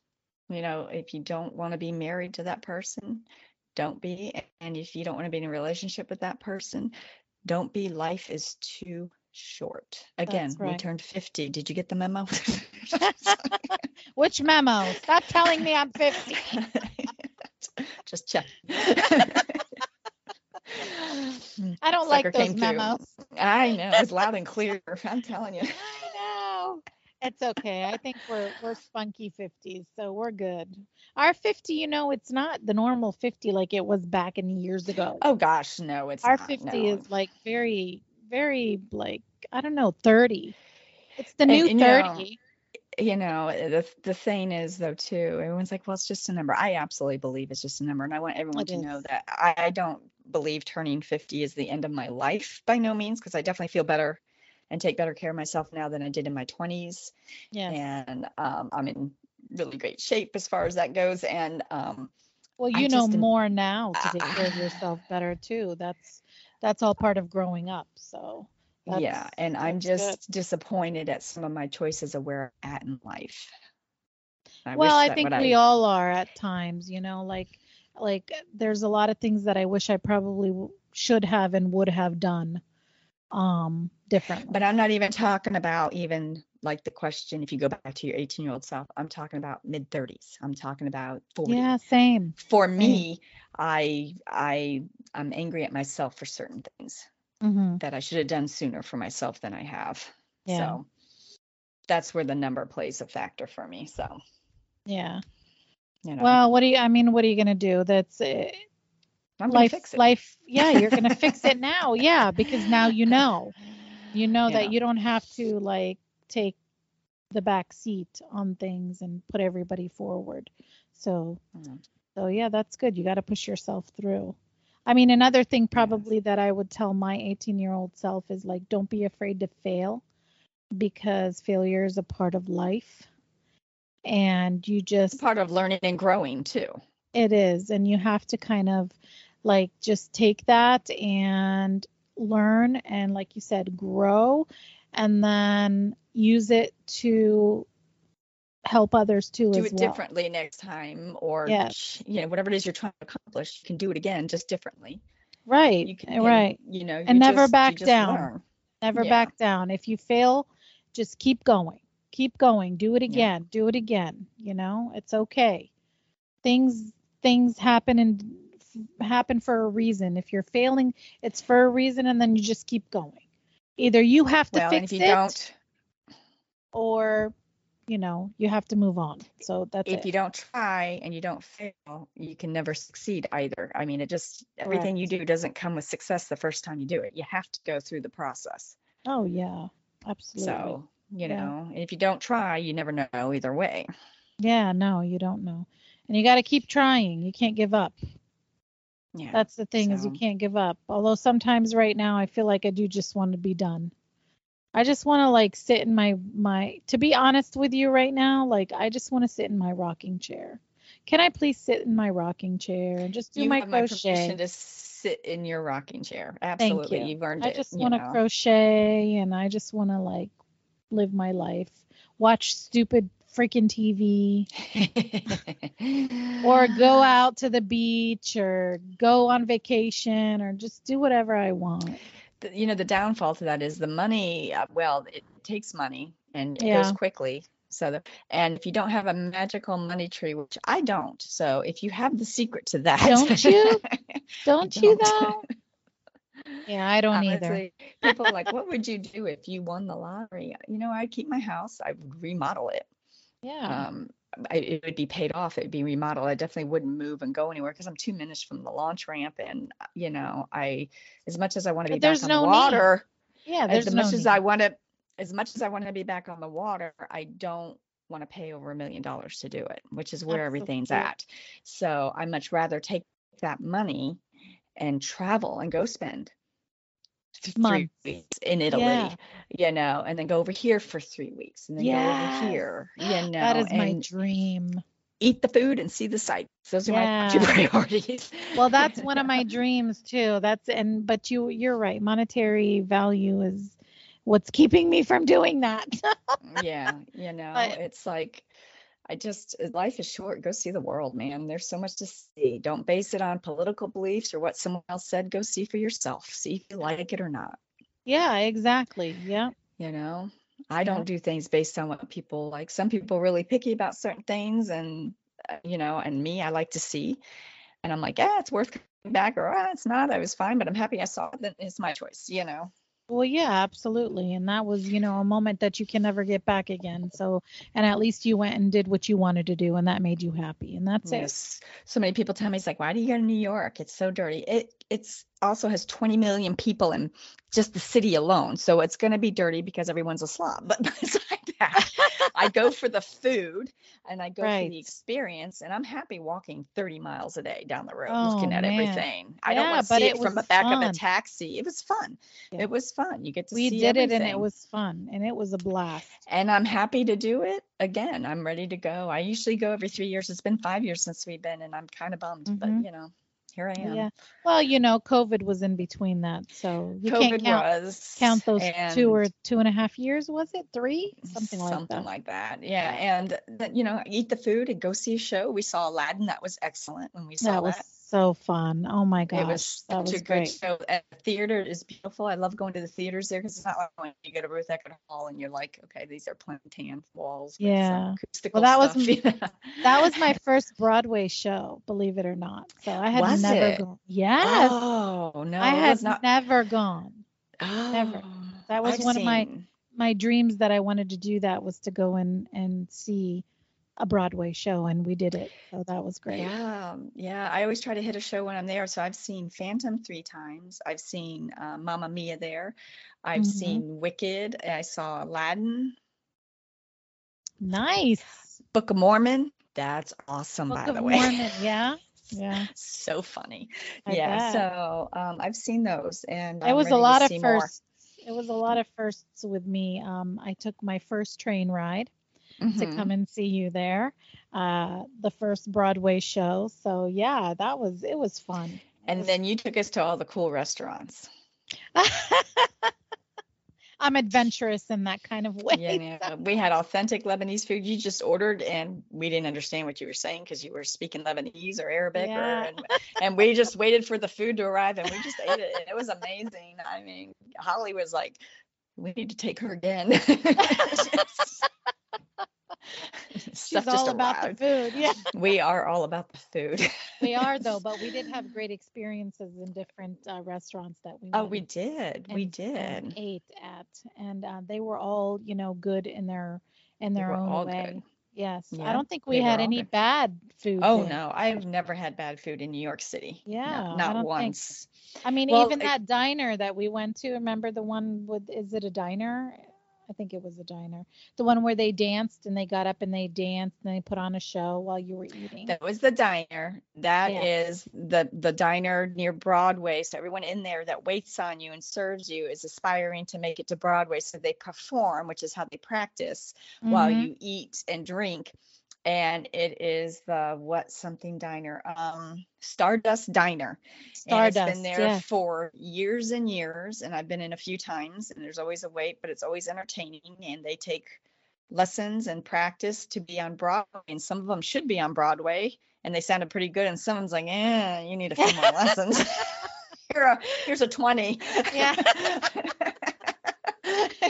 You know, if you don't want to be married to that person, don't be. And if you don't want to be in a relationship with that person, don't be. Life is too short. Again, That's we turned 50. Did you get the memo? Which memo? Stop telling me I'm 50. Just check. I don't like those came through. memos. I know. It's loud and clear. I'm telling you. I know. It's okay. I think we're we're spunky 50s, so we're good. Our 50, you know, it's not the normal 50 like it was back in years ago. Oh gosh, no, it's Our not, 50 no. is like very, very like I don't know, 30. It's the And- new and, you know, 30. you know the the thing is though too everyone's like well it's just a number i absolutely believe it's just a number and i want everyone It to know that I, I don't believe turning 50 is the end of my life by no means because i definitely feel better and take better care of myself now than i did in my 20s Yeah, and um, i'm in really great shape as far as that goes and um, Well, I you know just more now to take care of yourself better too. That's that's all part of growing up. So yeah and i'm that's good. just disappointed at some of my choices of where i'm at in life I well, I think we all are at times, you know, like like there's a lot of things that I wish I probably w- should have and would have done um different. But I'm not even talking about even like the question if you go back to your 18 year old self, I'm talking about mid 30s. I'm talking about 40. yeah, same. For me, I I I'm angry at myself for certain things hmm that I should have done sooner for myself than I have. Yeah. So that's where the number plays a factor for me. So, Yeah. you know, Well, what do you I mean, what are you going to do? That's uh, I'm life fix it. life yeah, you're going to fix it now. Yeah, because now you know. You know You that you don't have to like take the back seat on things and put everybody forward. So Mm. So yeah, that's good. You got to push yourself through. I mean, another thing probably that I would tell my 18 year old self is like, don't be afraid to fail because failure is a part of life. And you just, part of learning and growing too. it is. And you have to kind of like just take that and learn and, like you said, grow and then use it to help others too Do it well. differently next time, or Yes. you know, whatever it is you're trying to accomplish, you can do it again, just differently. Right. You can, eh, right. You know, And never just- back down. learn. Never Yeah. back down. If you fail, just keep going. Keep going. Do it Yeah. again. Do it again. You know, it's okay. Things things happen and happen for a reason. If you're failing, it's for a reason and then you just keep going. Either you have to Well, fix if you it don't, or you know, you have to move on. So that's if it. you don't try and you don't fail, you can never succeed either. I mean, it just everything you do doesn't come with success the first time you do it. You have to go through the process. oh yeah. Absolutely. So, you Yeah. know, if you don't try, you never know either way. yeah, no, you don't know. And you got to keep trying. You can't give up. Yeah. That's the thing is you can't give up. Although sometimes right now I feel like I do just want to be done. I just want to like sit in my my to be honest with you right now, like I just want to sit in my rocking chair. Can I please sit in my rocking chair and just do you my have my permission to sit in your rocking chair. Absolutely. you. You've earned I it. just want to crochet and I just want to like live my life. Watch stupid freaking TV or go out to the beach or go on vacation or just do whatever I want. you know the downfall to that is the money uh, well it takes money and it Yeah. goes quickly so the, and if you don't have a magical money tree which i don't so if you have the secret to that Don't you? Don't you though? Yeah, I don't either. people are like what would you do if you won the lottery you know i'd keep my house i would remodel it Yeah. um I, it would be paid off it would be remodeled i definitely wouldn't move and go anywhere because i'm two minutes from the launch ramp and uh, you know i as much as i want to But be back on no the need. water yeah, there's as no much as. I want to, as much as I want to be back on the water, I don't want to pay over a million dollars to do it, which is where everything's at. So I much rather take that money and travel and go spend th- three weeks in Italy, Yeah. you know, and then go over here for three weeks and then go over here, you know, that is my dream. eat the food and see the sights. Those are my two priorities. Well, that's one of my dreams too. That's and but you you're right. Monetary value is what's keeping me from doing that. yeah, you know, But- it's like I just uh, life is short. Go see the world, man. There's so much to see. Don't base it on political beliefs or what someone else said. Go see for yourself. See if you like it or not. Yeah, exactly. Yeah. You know, I don't do things based on what people like. Some people are really picky about certain things, and uh, you know, and me, I like to see, and I'm like, yeah, it's worth coming back, or ah, it's not. I was fine, but I'm happy I saw it. Then it's my choice. You know. Well, yeah, absolutely. And that was, you know, a moment that you can never get back again. So, and at least you went and did what you wanted to do, and that made you happy. And that's it. So many people tell me it's like, why do you go to New York? It's so dirty. It it's also has 20 million people in just the city alone. So it's going to be dirty because everyone's a slob. But besides that, I go for the food and I go for the experience. And I'm happy walking 30 miles a day down the road Oh, looking at man. everything. I don't want to but see it from the back of a taxi. It was fun. Yeah. It was fun. You get to We did it, and it was fun, and it was a blast. and I'm happy to do it again. I'm ready to go. I usually go every three years. It's been five years since we've been, and I'm kind of bummed, but Mhm. you know, here I am. Yeah. Well, you know, COVID was in between that, so you COVID can't count was count those two or two and a half years. Was it three? Something like something that. like that. Yeah, and you know, eat the food and go see a show. We saw Aladdin. That was excellent when we saw That was that. So fun. Oh my gosh, It was that such was a good great. show. And the theater is beautiful. I love going to the theaters there because it's not like when you go to Ruth Eckerd Hall and you're like, okay, these are plantain walls Yeah. acoustical that was stuff. m- you? That was my first Broadway show, believe it or not. So I had Was never it? gone. Yes, Oh no, I had not. never gone. Oh, never. That was I've one of my- My dreams that I wanted to do that was to go in and see a Broadway show, and we did it. So that was great. Yeah, yeah. I always try to hit a show when I'm there. So I've seen Phantom three times. I've seen uh, Mamma Mia there. I've Mhm. seen Wicked. I saw Aladdin. Nice. Book of Mormon. That's awesome, Book by the way. Mormon. Yeah. Yeah. so funny. I yeah. bet. So um, I've seen those, and it I'm was a lot of see more. firsts. It was a lot of firsts with me. Um, I took my first train ride to Mhm. come and see you there. Uh, the first Broadway show. So yeah, that was it was fun. And then you took us to all the cool restaurants. I'm adventurous in that kind of way. Yeah, yeah. we had authentic Lebanese food. You just ordered, and we didn't understand what you were saying because you were speaking Lebanese or Arabic, or, and, and we just waited for the food to arrive, and we just ate it, and it was amazing. I mean, Holly was like, "We need to take her again." She's all about arrived. the food. Yeah. We are all about the food. we are though, but we did have great experiences in different uh, restaurants that we oh, we did. We did. ate at, and uh, they were all you know good in their in their own way. good. Yes, Yeah, I don't think we had any good. bad food. Oh there. no, I've never had bad food in New York City. Yeah, I not think- once. I mean, Well, even it- that diner that we went to. Remember the one with? Is it a diner? I think it was a diner. The one where they danced and they got up and they danced and they put on a show while you were eating. That was the diner. That is Yeah. the the diner near Broadway. So everyone in there that waits on you and serves you is aspiring to make it to Broadway. So they perform, which is how they practice while Mhm. you eat and drink. And it is the what something diner, um, Stardust Diner. and it's Stardust. been there yeah. for years and years. And I've been in a few times, and there's always a wait, but it's always entertaining. And they take lessons and practice to be on Broadway, and some of them should be on Broadway, and they sounded pretty good. And someone's like, "Eh, you need a few more lessons." Here, a, here's a twenty. Yeah.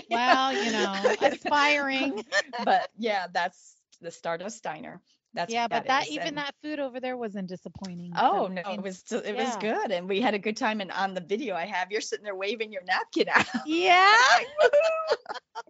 Well, you know, aspiring. but yeah, that's the Stardust Diner. That's yeah, what but that is, even and- that food over there wasn't disappointing. Oh so, no, it was it was good, and we had a good time. And on the video I have, you're sitting there waving your napkin out. Yeah.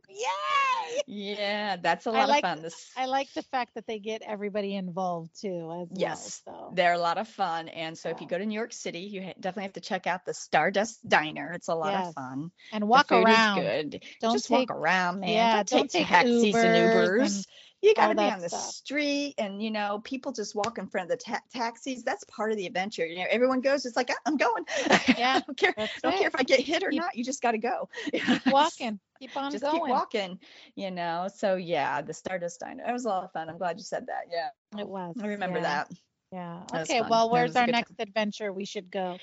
Yay! yeah, that's a lot like- of fun. This I like the fact that they get everybody involved too, as Yes, well. So they're a lot of fun. And so if you go to New York City, you ha- definitely have to check out the Stardust Diner. It's a lot Yes. of fun. and The walk food around. is good. Don't Just take walk around, man. yeah, don't, don't take take taxis and Ubers Ubers. and you got to be on the stuff. street, and you know, people just walk in front of the ta- taxis. That's part of the adventure. You know, everyone goes. It's like "Ah, I'm going. Yeah, I don't care. Don't care if I get hit or Keep- not. You just got to go. Keep walking. Keep on just going. keep walking. You know. So yeah, the Stardust Diner. It was a lot of fun. I'm glad you said that. Yeah, It was. I remember yeah, that. Yeah. That Okay. Well, where's our next adventure we should go?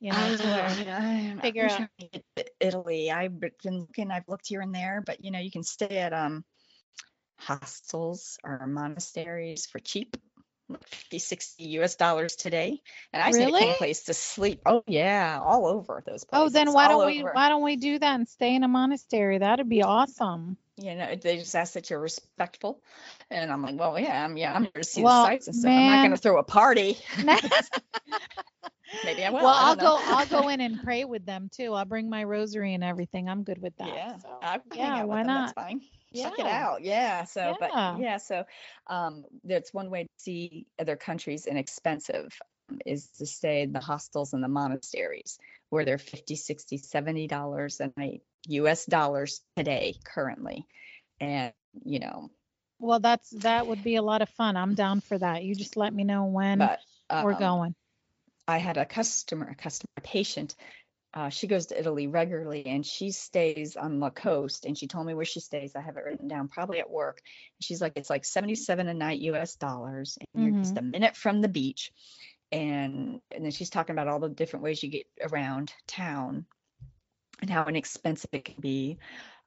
You know, to Uh, I'm- figure out- trying to get to Italy. I've been looking. I've looked here and there, but you know, you can stay at um hostels or monasteries for cheap. like 50, 60 US dollars today. And I need a place to sleep. Oh yeah, all over those places. Oh, then why don't we over. why don't we do that and stay in a monastery? That'd be awesome. You know, they just ask that you're respectful. And I'm like, well, yeah, I'm yeah, I'm here to see Well, the sights and stuff. I'm not gonna throw a party. Maybe I will. well, I'll go. I'll go in and pray with them too. I'll bring my rosary and everything. I'm good with that. Yeah, so. Yeah, why them, not? That's fine. Check it out. Yeah. So, Yeah. but yeah, so um, that's one way to see other countries inexpensive um, is to stay in the hostels and the monasteries where they're 50, 60, 70 dollars a night, US dollars today currently. And, you know, Well, that's that would be a lot of fun. I'm down for that. You just let me know when but we're um, going. I had a customer, a customer a patient. Uh, she goes to Italy regularly and she stays on the coast. And she told me where she stays. I have it written down, probably at work. She's like, it's like 77 a night US dollars. And you're just a minute from the beach. And, and then she's talking about all the different ways you get around town and how inexpensive it can be.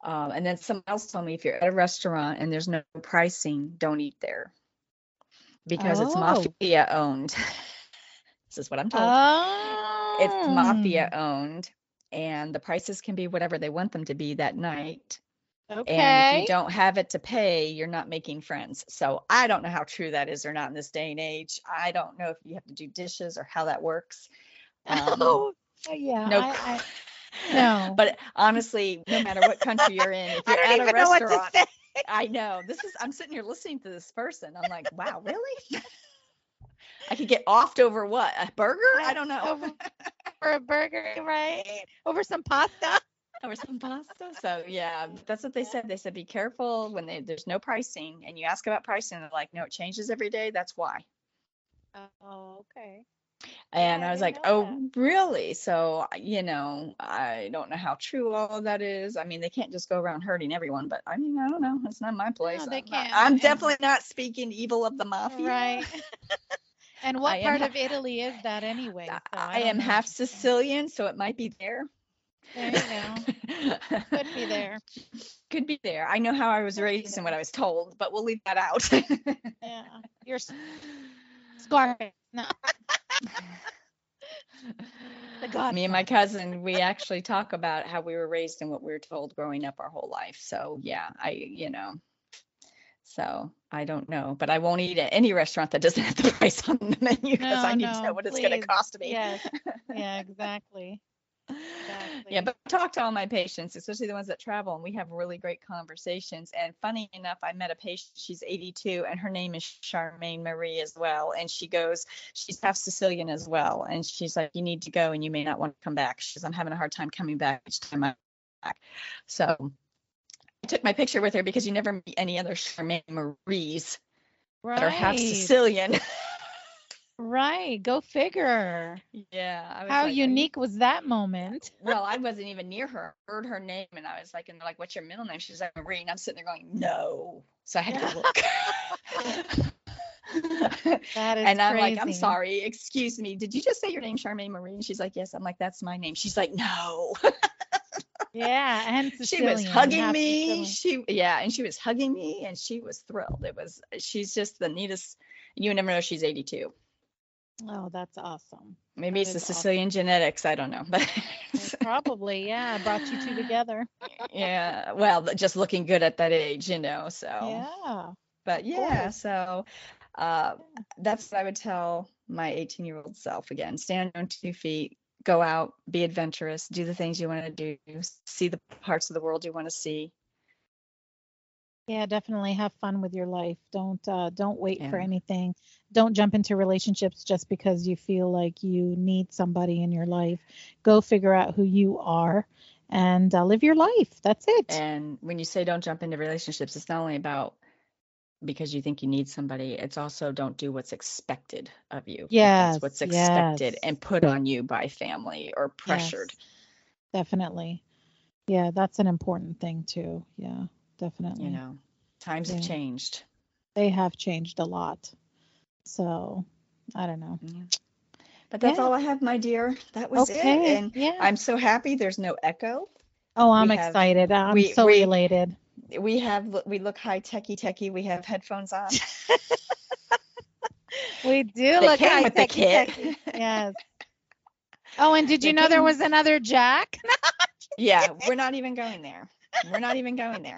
Um, and then someone else told me if you're at a restaurant and there's no pricing, don't eat there because it's Oh. mafia owned. this is what I'm told Oh, it's mafia owned and the prices can be whatever they want them to be that night Okay. and if you don't have it to pay you're not making friends so i don't know how true that is or not in this day and age i don't know if you have to do dishes or how that works Um, oh, yeah. no I, I, no. but honestly no matter what country you're in if you're at a even know what to restaurant i know this is i'm sitting here listening to this person i'm like wow really i could get offed over what a burger i don't know Over- for a burger, right? Over some pasta. Or some pasta. So yeah, that's what they said. They said be careful when they, there's no pricing and you ask about pricing. They're like, no, it changes every day. That's why. Oh, okay. And Yeah, I I was didn't like, oh, really? So you know, I don't know how true all of that is. I mean, they can't just go around hurting everyone. But I mean, I don't know. It's not my place. they I'm, can't. I'm And- definitely not speaking evil of the mafia. Right. and what I part ha- of Italy is that anyway? So I, don't am half Sicilian, so it might be there. There you go. Could be there. Could be there. I know how I was raised and what. I was told, but we'll leave that out. Yeah. You're scarred. No. Me and my cousin, we actually talk about how we were raised and what we were told growing up our whole life. So yeah, I, you know, so I don't know, but I won't eat at any restaurant that doesn't have the price on the menu because I No, need to know what it's going to cost me. Yes. Yeah, exactly. Exactly. Yeah, but I talk to all my patients, especially the ones that travel, and we have really great conversations. And funny enough, I met a patient, she's 82, and her name is Charmaine Marie as well. And she goes, she's half Sicilian as well. And she's like, You need to go and you may not want to come back. She says, I'm having a hard time coming back each time I'm back. So I took my picture with her because you never meet any other Charmaine Maries right. that are half Sicilian. Right. Go figure. yeah. I was How like, "Are you unique was that moment? well, I wasn't even near her. I heard her name and I was like, and they're like, what's your middle name? She's like, Marie. And I'm sitting there going, no. So I had to look. That is and I'm like, I'm sorry, excuse me. Did you just say your name, Charmaine Marie? And she's like, yes. I'm like, that's my name. She's like, no. Yeah, and she was hugging me. Sicilian. She, yeah, and she was hugging me and she was thrilled. It was, she's just the neatest. You never know she's 82. Oh, that's awesome. Maybe That it's the is awesome. Sicilian genetics. I don't know. But Probably, yeah. Brought you two together. yeah, well, just looking good at that age, you know. So Yeah. but yeah so uh, that's what i would tell my 18 year old self again stand on two feet go out be adventurous do the things you want to do see the parts of the world you want to see Yeah, definitely have fun with your life. Don't uh don't wait for anything. Don't jump into relationships just because you feel like you need somebody in your life. Go figure out who you are and uh, live your life. That's it. and when you say don't jump into relationships it's not only about because you think you need somebody it's also don't do what's expected of you Yeah, that's what's expected yes. and put on you by family or pressured Yes, definitely. Yeah, that's an important thing too. Yeah, definitely. you know times have changed They have changed a lot. So, I don't know. Yeah. but that's Yeah. all i have my dear that was it and yeah. i'm so happy there's no echo oh, I'm we have- excited. I'm we- so we- elated. we have we look high techy techy. We have headphones on. We do They look high with the techy kit. techy. Yes. Oh, and did They you know there was another Jack? yeah, we're not even going there. We're not even going there.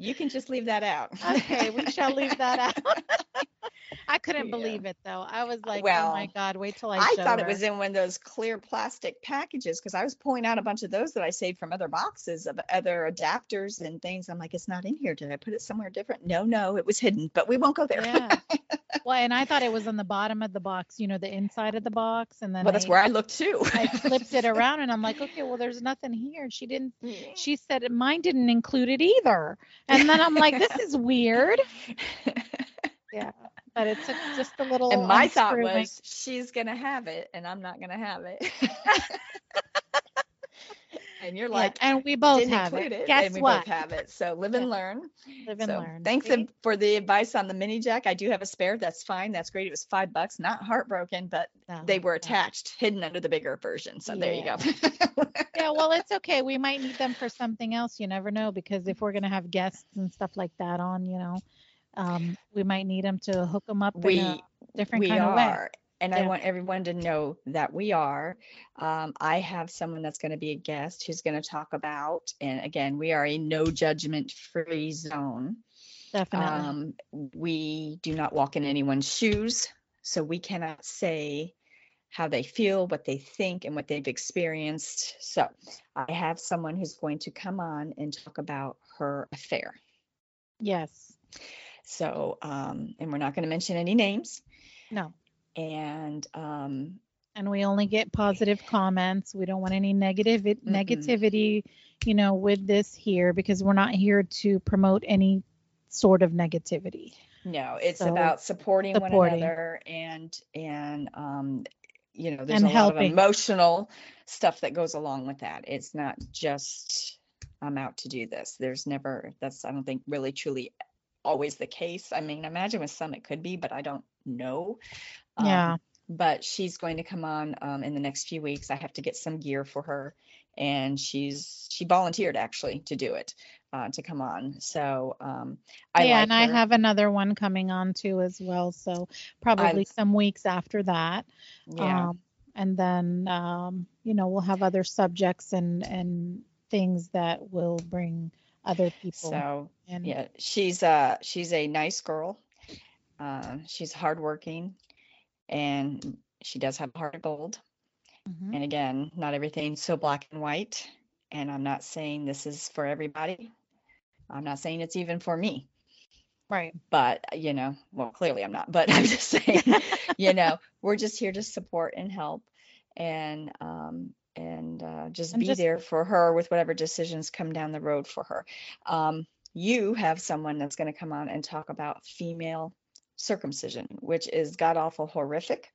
You can just leave that out. okay, we shall leave that out. I couldn't Yeah. believe it though. I was like, oh my God, wait till I, I thought it was in one of those clear plastic packages because I was pulling out a bunch of those that I saved from other boxes of other adapters and things. I'm like, it's not in here. Did I put it somewhere different? No, no, it was hidden, but we won't go there. Yeah. well, and I thought it was on the bottom of the box, you know, the inside of the box. And then well, that's I, where I looked too. I flipped it around and I'm like, okay, well, there's nothing here. She didn't, she said mine didn't include it either. And then I'm like, this is weird. Yeah. But it took just a little. and my thought was, she's gonna have it, and I'm not gonna have it. and you're Yeah, like, and we both have it. it, Guess and we what? both have it. So live and Yeah. learn. Live and so learn. thanks See? for the advice on the mini jack. I do have a spare. That's fine. That's great. It was five bucks. Not heartbroken, but they were attached, hidden under the bigger version. So there you go. Yeah, well, it's okay. We might need them for something else. You never know because if we're gonna have guests and stuff like that on, you know, um, we might need them to hook them up we a different we kind of way. And I want everyone to know that we are. Um, I have someone that's going to be a guest who's going to talk about, and again, we are a no judgment free zone. Definitely. Um, we do not walk in anyone's shoes, so we cannot say how they feel, what they think, and what they've experienced. So I have someone who's going to come on and talk about her affair. yes. So, um, and we're not going to mention any names. No. And um, And we only get positive comments. We don't want any negative negativity, you know, with this here because we're not here to promote any sort of negativity. no, it's So, about supporting, one another and and um, you know, there's And a lot of emotional stuff that goes along with that. It's not just I'm out to do this. There's never that's I don't think really truly always the case. I mean, imagine with some it could be, but I don't know. Um, Yeah. but she's going to come on um, in the next few weeks. I have to get some gear for her, and she's she volunteered actually to do it, uh, to come on. So um, I yeah, like and I have another one coming on too as well. So probably some weeks after that. yeah. Um, and then um, you know, we'll have other subjects and and things that will bring other people so in. yeah, she's uh she's a nice girl. Uh, she's hardworking, and she does have a heart of gold. Mhm. And again, not everything's so black and white. And I'm not saying this is for everybody. I'm not saying it's even for me. Right. but you know well clearly i'm not but i'm just saying you know we're just here to support and help and um and uh, just And be just- there for her with whatever decisions come down the road for her um you have someone that's going to come on and talk about female circumcision which is god awful horrific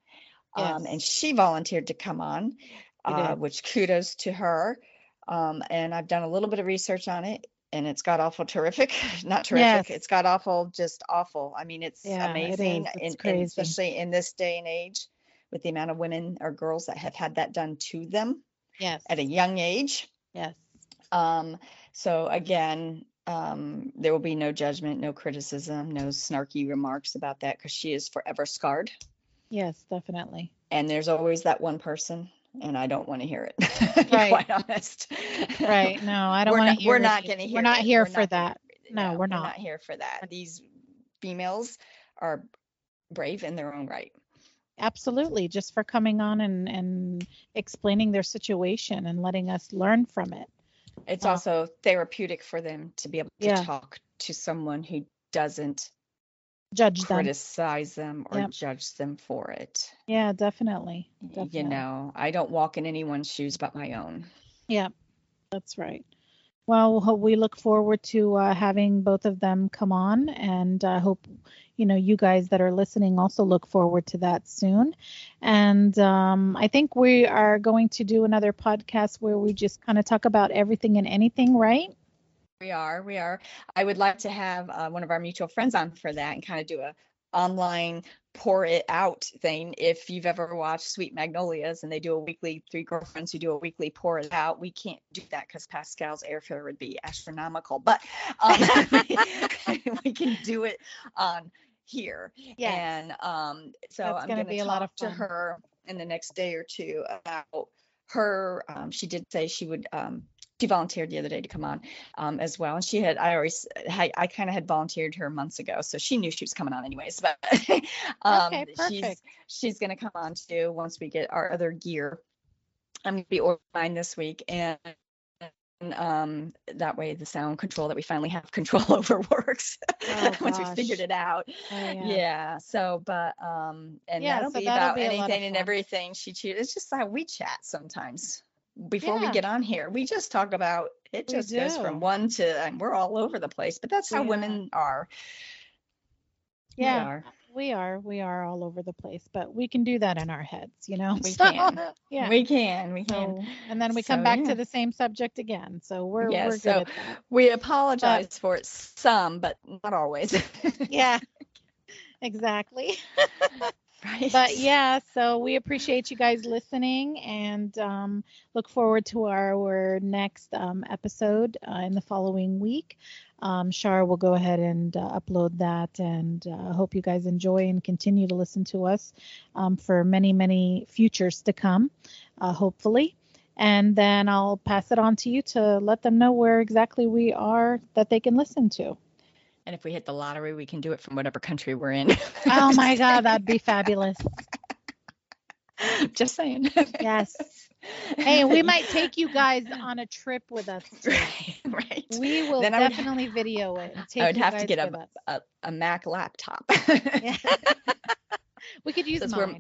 um and she volunteered to come on uh, which kudos to her um and i've done a little bit of research on it and it's got awful terrific not terrific Yes. it's got awful just awful i mean it's Yeah, amazing is. It's and crazy. especially in this day and age with the amount of women or girls that have had that done to them Yes. at a young age yes. um so again um there will be no judgment no criticism no snarky remarks about that because she is forever scarred Yes, definitely. and there's always that one person and i don't want to hear it Right. quite honest Right. No, I don't want to hear we're not going to hear We're not here for that. No, we're not. not here for that these females are brave in their own right Absolutely. Just for coming on and and explaining their situation and letting us learn from it. It's Uh, also therapeutic for them to be able to Yeah. talk to someone who doesn't Judge them. criticize them or Yep. judge them for it Yeah, definitely. Definitely. you know i don't walk in anyone's shoes but my own Yeah, that's right. Well, we look forward to uh, having both of them come on, and I hope you know you guys that are listening also look forward to that soon. And um, I think we are going to do another podcast where we just kind of talk about everything and anything, right? We are, we are. I would like to have uh, one of our mutual friends on for that and kind of do a online pour it out thing. If you've ever watched Sweet Magnolias and they do a weekly three girlfriends who do a weekly pour it out, we can't do that because Pascal's airfare would be astronomical. But um, we can do it on here. Yes. And um, so That's I'm gonna going be to a lot talk of to her in the next day or two about her. Um, she did say she would. Um, she volunteered the other day to come on um, as well, and she had. I always. I, I kind of had volunteered her months ago, so she knew she was coming on anyways. But um, Okay, she's she's going to come on too once we get our other gear. I'm going to be ordering this week and. Um, that way the sound control that we finally have control over works Oh, once we figured it out Oh, yeah. yeah. So, but um, and Yeah, that'll so about be a lot of anything and everything she chooses. It's just how we chat sometimes. Before we get on here, we just talk about it. Just goes from one to, and we're all over the place. But that's how We are. women are. We Yeah. are. We are, we are all over the place, but we can do that in our heads, you know. We So, can. yeah. We can. We can. So, and then we come back yeah. to the same subject again. So we're Yeah, we're good so-. We apologize for it some, but not always. Yeah. Exactly. Right. But yeah, so we appreciate you guys listening and um, look forward to our next um, episode uh, in the following week. Um, Shar will go ahead and uh, upload that, and uh, hope you guys enjoy and continue to listen to us um, for many, many futures to come, uh, hopefully. And then I'll pass it on to you to let them know where exactly we are that they can listen to. And if we hit the lottery, we can do it from whatever country we're in. Oh my God, that'd be fabulous. Just saying. Yes. Hey, we might take you guys on a trip with us. too. right. right. We will Then I would- definitely video it. I would have to get us. a, a Mac laptop. Yeah. We could use that's where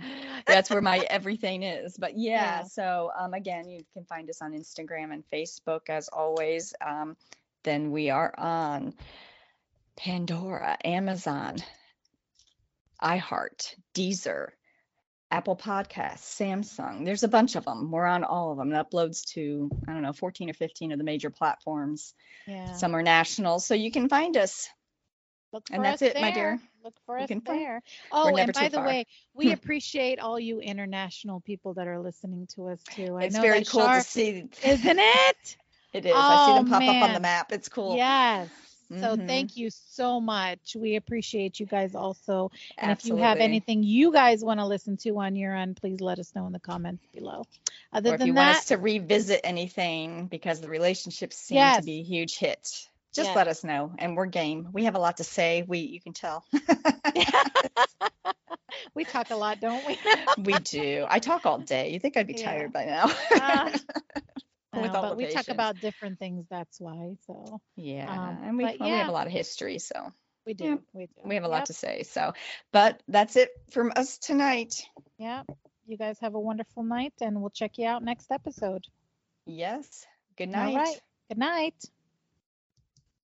that's where my everything is. But yeah, Yeah. so um, again, you can find us on Instagram and Facebook as always. Um, then we are on Pandora, Amazon, iHeart, Deezer, Apple Podcasts, Samsung. There's a bunch of them. We're on all of them. It uploads to I don't know 14 or 15 of the major platforms. Yeah. Some are national, so you can find us. Look for and that's us it, my dear. there. Look for You us can find- there. Oh, and by the far. way, we appreciate all you international people that are listening to us too. I It's know very cool Shar, to see. isn't it? It is. I see them Oh, pop up on the map. It's cool. Yes. So Mhm. thank you so much. We appreciate you guys also. And if you have anything you guys want to listen to on your end, please let us know in the comments below. Other or if than you want us to revisit anything because the relationships seem Yes. to be a huge hit, just Yes. let us know and we're game. We have a lot to say. We you can tell. we talk a lot, don't we? we do. I talk all day. You think I'd be Yeah. tired by now? Ah, With No, all but we talk about different things. That's why. So yeah, um, and we, but well, we have a lot of history, so we do. Yeah, We do. we have a lot Yep, to say. So, but that's it from us tonight. Yeah, You guys have a wonderful night, and we'll check you out next episode. Yes. Good night. right. Good night.